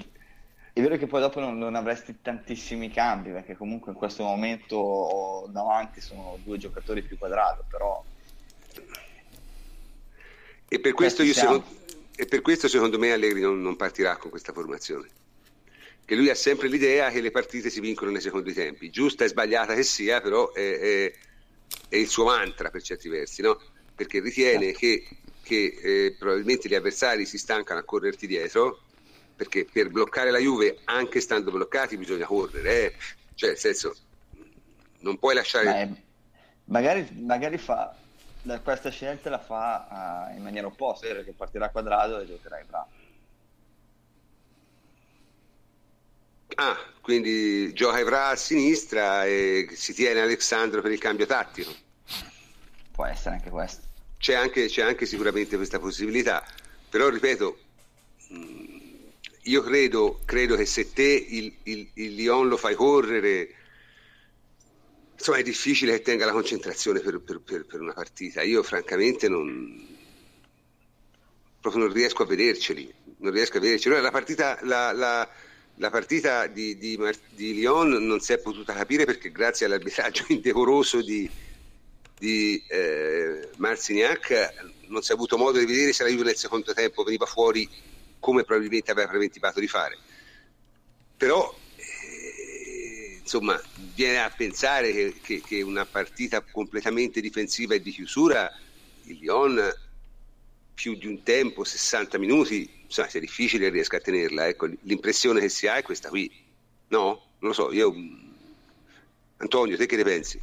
È vero che poi dopo non, non, avresti tantissimi cambi, perché comunque in questo momento davanti sono due giocatori più quadrati, però... E per questo, io secondo, e per questo secondo me Allegri non, non, partirà con questa formazione. Che lui ha sempre l'idea che le partite si vincono nei secondi tempi. Giusta e sbagliata che sia, però è, è, è il suo mantra per certi versi, no? Perché ritiene che, che eh, probabilmente gli avversari si stancano a correrti dietro perché per bloccare la Juve, anche stando bloccati, bisogna correre, eh? cioè nel senso, non puoi lasciare... Beh, magari, magari fa, questa scelta la fa uh, in maniera opposta, perché partirà quadrato e giocherà in bravo. Ah, quindi gioca Evra a sinistra e si tiene Alessandro per il cambio tattico. Può essere anche questo. C'è anche, c'è anche sicuramente questa possibilità, però ripeto, io credo, credo, che se te il, il, il, Lyon lo fai correre, insomma è difficile che tenga la concentrazione per, per, per, per una partita. Io francamente non, proprio non riesco a vederceli. Non riesco a vederceli. La partita, la, la, la partita di, di, di, Lyon non si è potuta capire perché grazie all'arbitraggio indecoroso di, di eh, Marcignac non si è avuto modo di vedere se la Juve nel secondo tempo veniva fuori come probabilmente aveva preventivato di fare. Però, eh, insomma, viene a pensare che, che, che, una partita completamente difensiva e di chiusura, il Lyon più di un tempo, 60 minuti, insomma, sia difficile riesca a tenerla. Ecco, l'impressione che si ha è questa qui. No? Non lo so, io... Antonio, te che ne pensi?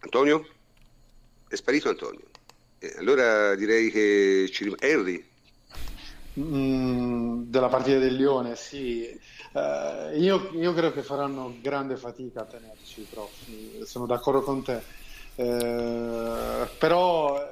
Antonio? È sparito Antonio. Eh, allora direi che ci rimane. Henry. Mm, della partita del Lione, sì. Uh, io, io, credo che faranno grande fatica a tenerci, prof. sono d'accordo con te. Uh, però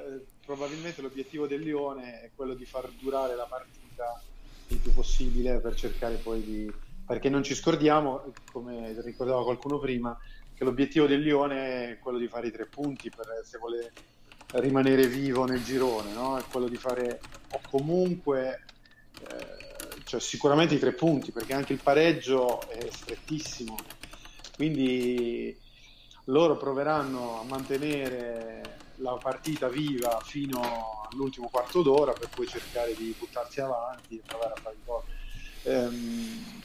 probabilmente l'obiettivo del Lione è quello di far durare la partita il più possibile per cercare poi di... perché non ci scordiamo, come ricordava qualcuno prima, che l'obiettivo del Lione è quello di fare i tre punti per, se vuole rimanere vivo nel girone, no? è quello di fare o comunque eh, cioè sicuramente i tre punti perché anche il pareggio è strettissimo. Quindi loro proveranno a mantenere la partita viva fino all'ultimo quarto d'ora per poi cercare di buttarsi avanti e provare a fare i gol. Ehm,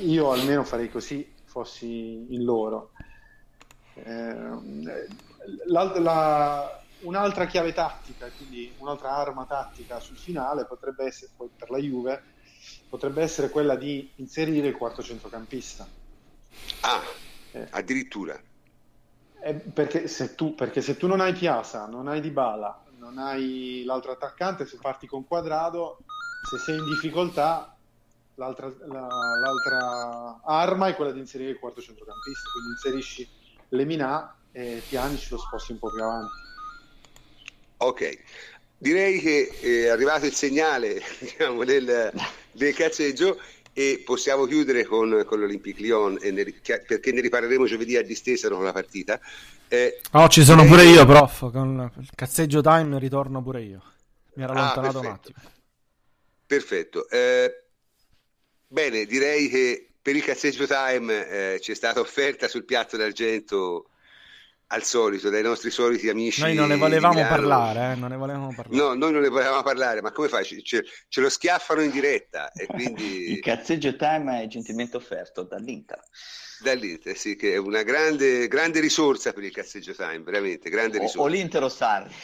io almeno farei così fossi in loro. Ehm, la, la un'altra chiave tattica, quindi un'altra arma tattica sul finale potrebbe essere, poi per la Juve, potrebbe essere quella di inserire il quarto centrocampista. Ah, eh. addirittura. Eh, perché, se tu, perché se tu non hai Piazza, non hai Dybala, non hai l'altro attaccante, se parti con Quadrado, se sei in difficoltà, l'altra, la, l'altra arma è quella di inserire il quarto centrocampista, quindi inserisci Lemina e Pjanic lo sposti un po' più avanti. Ok, direi che è arrivato il segnale diciamo, del, del cazzeggio e possiamo chiudere con, con l'Olympique Lyon ne, perché ne riparleremo giovedì a distesa con la partita. Eh, oh, ci sono pure io, prof. Con il cazzeggio time ritorno pure io. Mi ero ah, allontanato un attimo. Perfetto. Eh, bene, direi che per il cazzeggio time eh, ci è stata offerta sul piatto d'argento al solito, dai nostri soliti amici. Noi non ne volevamo parlare, eh, non ne volevamo parlare. No, noi non ne volevamo parlare, ma come fai? Ce, ce- lo schiaffano in diretta e Il quindi cazzeggio time è gentilmente offerto dall'Inter. dall'Inter, sì, che è una grande, grande risorsa per il cazzeggio time, veramente, grande O, risorsa. o l'Inter o Sarri.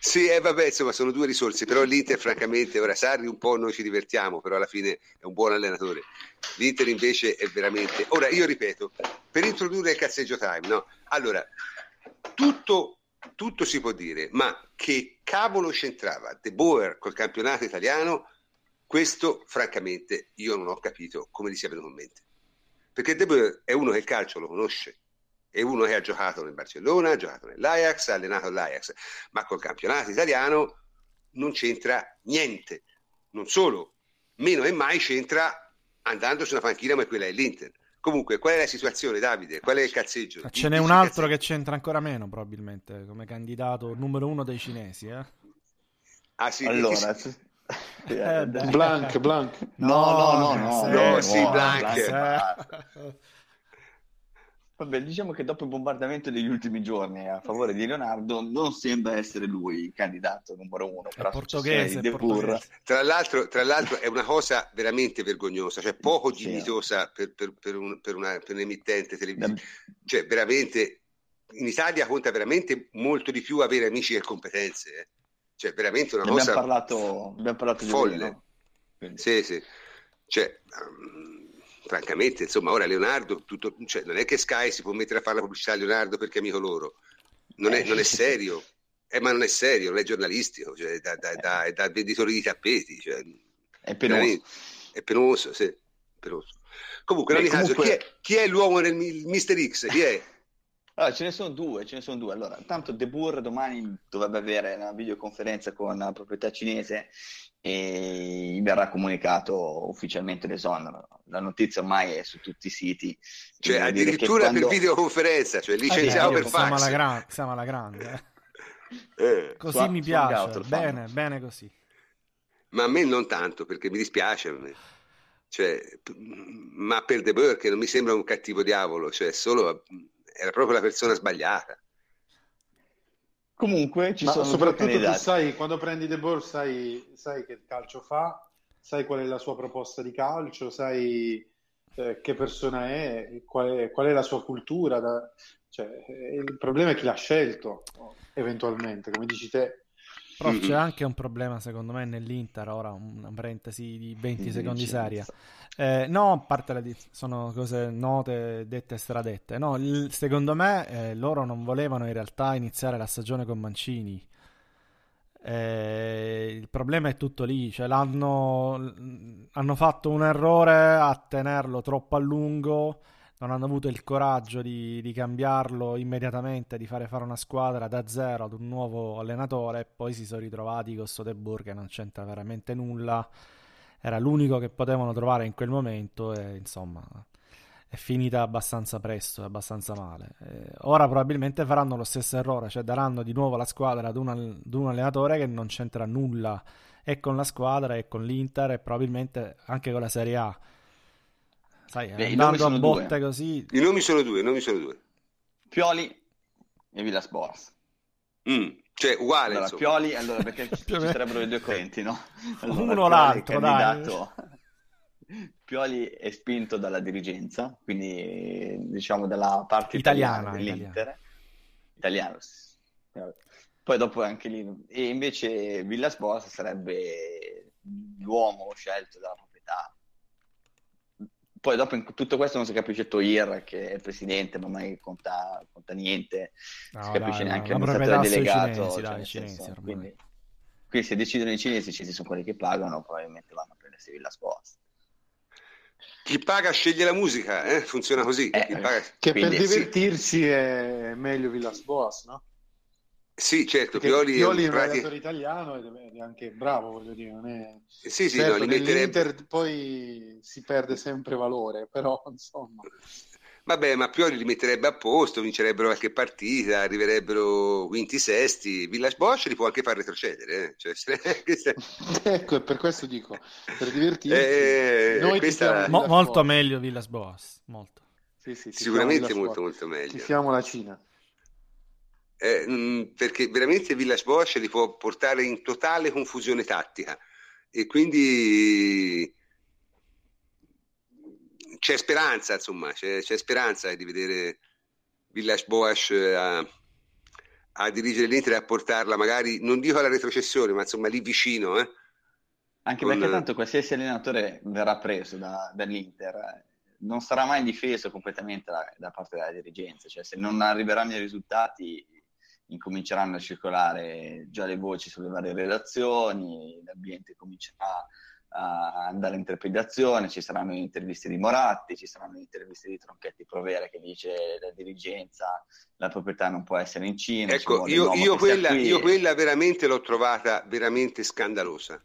Sì, eh, vabbè, insomma, sono due risorse, però l'Inter, francamente, ora Sarri un po' noi ci divertiamo, però alla fine è un buon allenatore. L'Inter invece è veramente... Ora, io ripeto, per introdurre il cazzeggio time, no? Allora, tutto, tutto si può dire, ma che cavolo c'entrava De Boer col campionato italiano, questo, francamente, io non ho capito come gli sia venuto in mente. Perché De Boer è uno che il calcio lo conosce, è uno che ha giocato nel Barcellona, ha giocato nell'Ajax, ha allenato l'Ajax, ma col campionato italiano non c'entra niente. Non solo, meno e mai c'entra andando su una panchina come quella dell'Inter. Comunque, qual è la situazione, Davide? Qual è il cazzeggio? Ce n'è un altro che c'entra ancora meno, probabilmente, come candidato numero uno dei cinesi. Eh? Ah sì, Allora, perché- Eh, beh. Blanc, Blanc. No, no, no, no, sì, no, no, sì, no, Blanc. Vabbè, diciamo che dopo il bombardamento degli ultimi giorni a favore di Leonardo non sembra essere lui il candidato numero uno. la portoghese, è portoghese. Tra l'altro, tra l'altro è una cosa veramente vergognosa, cioè poco Sì. dignitosa per, per- per un, per una- per un emittente televisivo. Cioè, veramente, in Italia conta veramente molto di più avere amici che competenze. eh. Cioè, veramente una Ne abbiamo cosa parlato, abbiamo parlato di folle. lui, no? Sì, sì. Cioè, ehm, francamente, insomma, ora Leonardo, tutto, cioè, non è che Sky si può mettere a fare la pubblicità a Leonardo perché è amico loro. Non è, non è serio. Eh, ma non è serio, non è giornalistico, cioè, è da, da, da- è da venditori di tappeti. Cioè, È penoso. è penoso, sì, penoso. Comunque, in ogni caso, chi comunque- è, chi è l'uomo mi- Mister X? Chi è? Allora, ce ne sono due, ce ne sono due. Allora, tanto De Boer domani dovrebbe avere una videoconferenza con la proprietà cinese e gli verrà comunicato ufficialmente l'esonero. La notizia ormai è su tutti i siti. Cioè, addirittura quando- per videoconferenza, cioè licenziato Eh, per siamo alla, fax. gran- siamo alla grande. eh. Eh. Così Su- mi piace. Bene, bene così. Ma a me non tanto, perché mi dispiace. Cioè, ma per De Boer che non mi sembra un cattivo diavolo, cioè solo era proprio la persona sbagliata. Comunque ci Ma sono soprattutto tu sai, quando prendi De Boer sai, sai che calcio fa, sai qual è la sua proposta di calcio, sai eh, che persona è, qual è, qual è la sua cultura. da- cioè, eh, il problema è chi l'ha scelto, eventualmente, come dici te. Però Mhm. c'è anche un problema, secondo me, nell'Inter. Ora una parentesi di 20 Di secondi seria. Eh, no, a parte la di- sono cose note, dette e stradette. No, il- secondo me eh, loro non volevano in realtà iniziare la stagione con Mancini. Eh, il problema è tutto lì, cioè l'hanno hanno fatto un errore a tenerlo troppo a lungo, non hanno avuto il coraggio di, di cambiarlo immediatamente, di fare fare una squadra da zero ad un nuovo allenatore e poi si sono ritrovati con Soderbergh che non c'entra veramente nulla era l'unico che potevano trovare in quel momento e insomma è finita abbastanza presto, abbastanza male. Eh, ora probabilmente faranno lo stesso errore, cioè daranno di nuovo la squadra ad un, ad un allenatore che non c'entra nulla e con la squadra e con l'Inter e probabilmente anche con la Serie A. Sai, Beh, i andando nomi a sono botte due. così, I nomi sono due, i nomi sono due. Pioli e Villas Boas. Mm, Cioè, uguale, Allora, insomma. Pioli, allora, perché ci sarebbero le due correnti, no? Allora, Uno o Pioli l'altro, è dai. candidato- Pioli è spinto dalla dirigenza, quindi diciamo dalla parte italiana, Italiana, dell'Inter. Italiano. sì. Poi dopo anche lì. E invece Villas Boas sarebbe l'uomo scelto dalla. Poi dopo in tutto questo non si capisce Toir che è il presidente, ma mai conta, conta niente, No, si capisce dai, neanche la l'amministratore delegato. cinesi, cioè, dai, cinesi senso, quindi, quindi se decidono i cinesi, i cinesi sono quelli che pagano, probabilmente vanno a prendersi Villas Boas. Chi paga sceglie la musica, eh? funziona così. Eh, paga- Che Quindi, per sì. divertirsi è meglio Villas Boas, no? Sì, certo, Perché Pioli, Pioli è un un prati- allenatore italiano ed è anche bravo, voglio dire, non è... Sì, sì, Certo, no, li metterebbe... poi si perde sempre valore, però insomma... Vabbè, ma Pioli li metterebbe a posto, vincerebbero qualche partita, arriverebbero quinti, sesti. Villas Bosch li può anche far retrocedere. eh. Cioè, se- Ecco, e per questo dico, per divertirsi, Eh, noi questa- mo- molto meglio Villas Boas, molto. Sì, sì, sicuramente molto, molto meglio. Tifiamo la Cina. Eh, mh, perché veramente Villas Bosch li può portare in totale confusione tattica e quindi c'è speranza, insomma, c'è, c'è speranza di vedere Villas Boas a, a, dirigere l'Inter e a portarla magari, non dico alla retrocessione, ma insomma lì vicino. Eh? Anche Con... perché tanto qualsiasi allenatore verrà preso da, dall'Inter eh, non sarà mai difeso completamente da, da, parte della dirigenza, cioè se non arriveranno i risultati incominceranno a circolare già le voci sulle varie redazioni, l'ambiente comincerà a andare in trepidazione, ci saranno interviste di Moratti, ci saranno interviste di Tronchetti Provera che dice la dirigenza, la proprietà non può essere in Cina. Ecco, io, io, quella, io, quella, veramente l'ho trovata veramente scandalosa,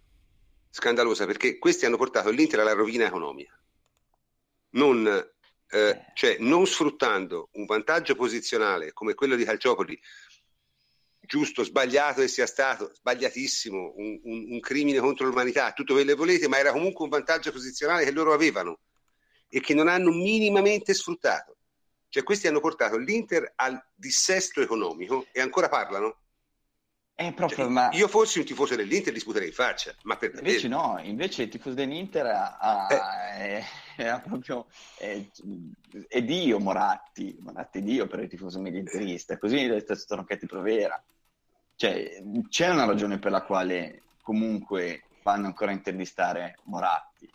scandalosa perché questi hanno portato l'Inter alla rovina economica, non, eh, eh. cioè, non sfruttando un vantaggio posizionale come quello di Calciopoli giusto, sbagliato che sia stato, sbagliatissimo, un, un, un, crimine contro l'umanità, tutto quello che volete, ma era comunque un vantaggio posizionale che loro avevano e che non hanno minimamente sfruttato. Cioè questi hanno portato l'Inter al dissesto economico e ancora parlano? Eh, proprio, cioè, ma... Io fossi un tifoso dell'Inter li sputerei in faccia, ma per Invece no, invece il tifoso dell'Inter ha, eh. è, è, proprio è, è, Dio Moratti, Moratti è Dio per il tifoso mediatrista, così è stato Tronchetti Provera. Cioè, c'è una ragione per la quale comunque fanno ancora intervistare Moratti.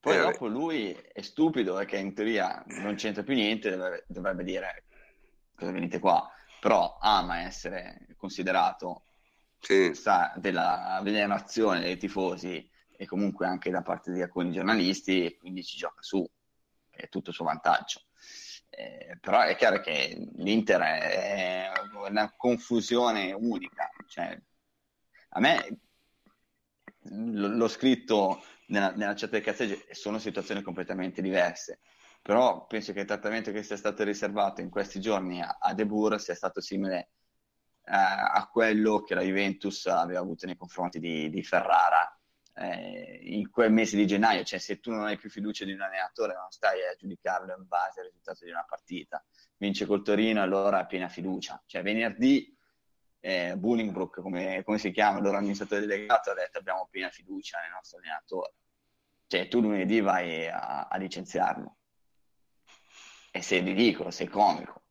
Poi eh, dopo lui è stupido perché in teoria non c'entra più niente, dovrebbe, dovrebbe dire cosa venite qua, però ama essere considerato sì. sa, della venerazione dei tifosi e comunque anche da parte di alcuni giornalisti e quindi ci gioca su, è tutto a suo vantaggio. Eh, però è chiaro che l'Inter è una confusione unica. Cioè, a me l- l'ho scritto nella, nella chat del cazzeggio e sono situazioni completamente diverse. Però penso che il trattamento che sia stato riservato in questi giorni a, a De Boer sia stato simile eh, a quello che la Juventus aveva avuto nei confronti di, di Ferrara eh, in quel mese di gennaio, cioè se tu non hai più fiducia di un allenatore non stai a giudicarlo in base al risultato di una partita. Vince col Torino, allora ha piena fiducia. Cioè venerdì eh, Bullingbrook, come, come, si chiama, loro amministratore delegato, ha detto abbiamo piena fiducia nel nostro allenatore. Cioè tu lunedì vai a, a licenziarlo. E sei ridicolo, sei comico.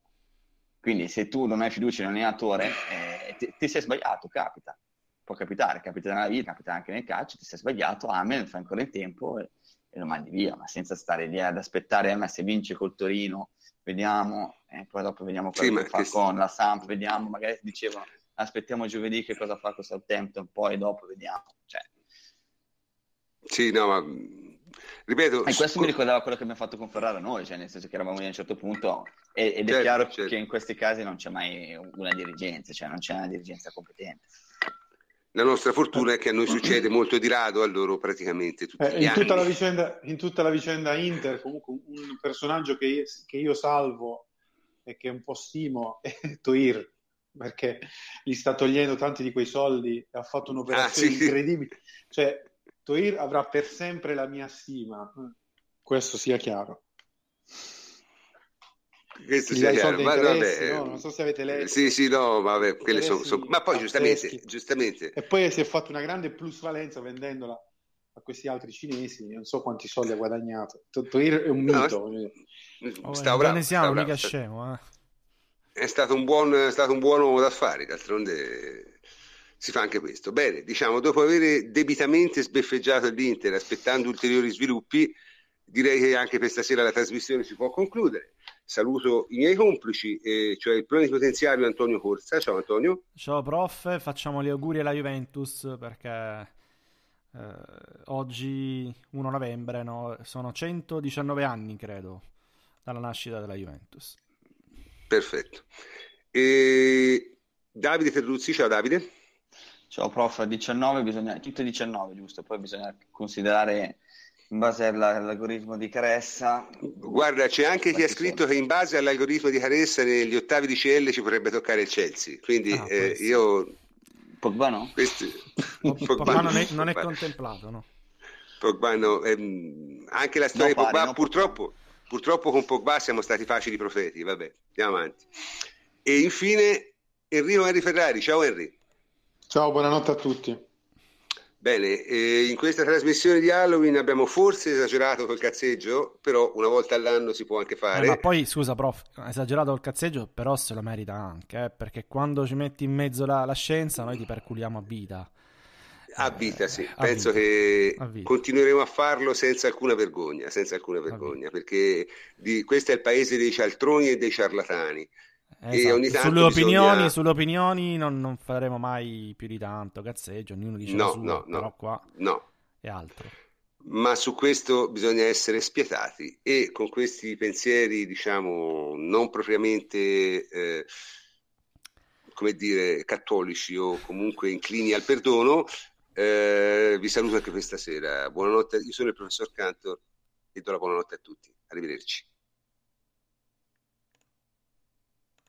Quindi se tu non hai fiducia in un allenatore, eh, ti, ti sei sbagliato, capita può capitare, capita nella vita, capita anche nel calcio, ti sei sbagliato, amen, fai ancora in tempo e, e, lo mandi via, ma senza stare lì ad aspettare, eh, ma se vince col Torino, vediamo, e poi dopo vediamo cosa sì, fa con la Samp, vediamo, magari dicevano aspettiamo giovedì che cosa fa con Southampton, poi dopo vediamo. Cioè. Sì, no, ma ripeto... E questo scu- mi ricordava quello che abbiamo fatto con Ferrara noi, cioè nel senso che eravamo lì a un certo punto ed è certo, chiaro certo. che in questi casi non c'è mai una dirigenza, cioè non c'è una dirigenza competente. La nostra fortuna è che a noi succede molto di rado, a loro praticamente tutti eh, in, tutta vicenda, in, tutta la vicenda, Inter, comunque un personaggio che io, che io salvo e che un po' stimo è Toir, perché gli sta togliendo tanti di quei soldi e ha fatto un'operazione ah, sì. incredibile. Cioè, Toir avrà per sempre la mia stima, questo sia chiaro questo sia chiaro. Ma vabbè, no? non so se avete letto. Sì, sì, no, vabbè, quelle sono, sono... ma poi giustamente, giustamente. E poi si è fatto una grande plusvalenza vendendola a questi altri cinesi, non so quanti soldi ha guadagnato. Toir è un mito. No, oh, sta bravo, siamo mica scemo, eh. È stato un buon, è stato un buon uomo d'affari, d'altronde si fa anche questo. Bene, diciamo, dopo aver debitamente sbeffeggiato l'Inter, aspettando ulteriori sviluppi, direi che anche per stasera la trasmissione si può concludere. Saluto i miei complici, eh, cioè il plenipotenziario Antonio Corsa. Ciao Antonio. Ciao prof, facciamo gli auguri alla Juventus perché eh, oggi 1 novembre no? sono 119 anni credo dalla nascita della Juventus. Perfetto. E... Davide Terruzzi, ciao Davide. Ciao prof, 19 bisogna, tutte 19 giusto, poi bisogna considerare in base all'algoritmo di Caressa. Guarda, c'è anche chi ha scritto che in base all'algoritmo di Caressa negli ottavi di CL ci potrebbe toccare il Chelsea. Quindi ah, eh, io... Pogba no? Questi... Pogba, Pogba non, è, non è, contemplato, no? Pogba no. Ehm, anche la storia no, di Pogba, pare, purtroppo, purtroppo con Pogba siamo stati facili profeti. Vabbè, andiamo avanti. E infine Enrico Henry Ferrari. Ciao Henry. Ciao, buonanotte a tutti. Bene, eh, in questa trasmissione di Halloween abbiamo forse esagerato col cazzeggio, però una volta all'anno si può anche fare. Eh, ma poi, scusa, prof, esagerato col cazzeggio, però se lo merita anche, eh, perché quando ci metti in mezzo la, la scienza noi ti perculiamo a vita. A vita, sì. a Penso vita. che A continueremo a farlo senza alcuna vergogna, senza alcuna vergogna, perché di- questo è il paese dei cialtroni e dei ciarlatani. Esatto. Sulle opinioni, bisogna- sulle opinioni non, non faremo mai più di tanto cazzeggio, ognuno dice la No, sua, no, no. però qua No, è altro. ma su questo bisogna essere spietati e con questi pensieri, diciamo, non propriamente, eh, come dire, cattolici o comunque inclini al perdono, eh, vi saluto anche questa sera. Buonanotte, io sono il professor Cantor e do la buonanotte a tutti. Arrivederci.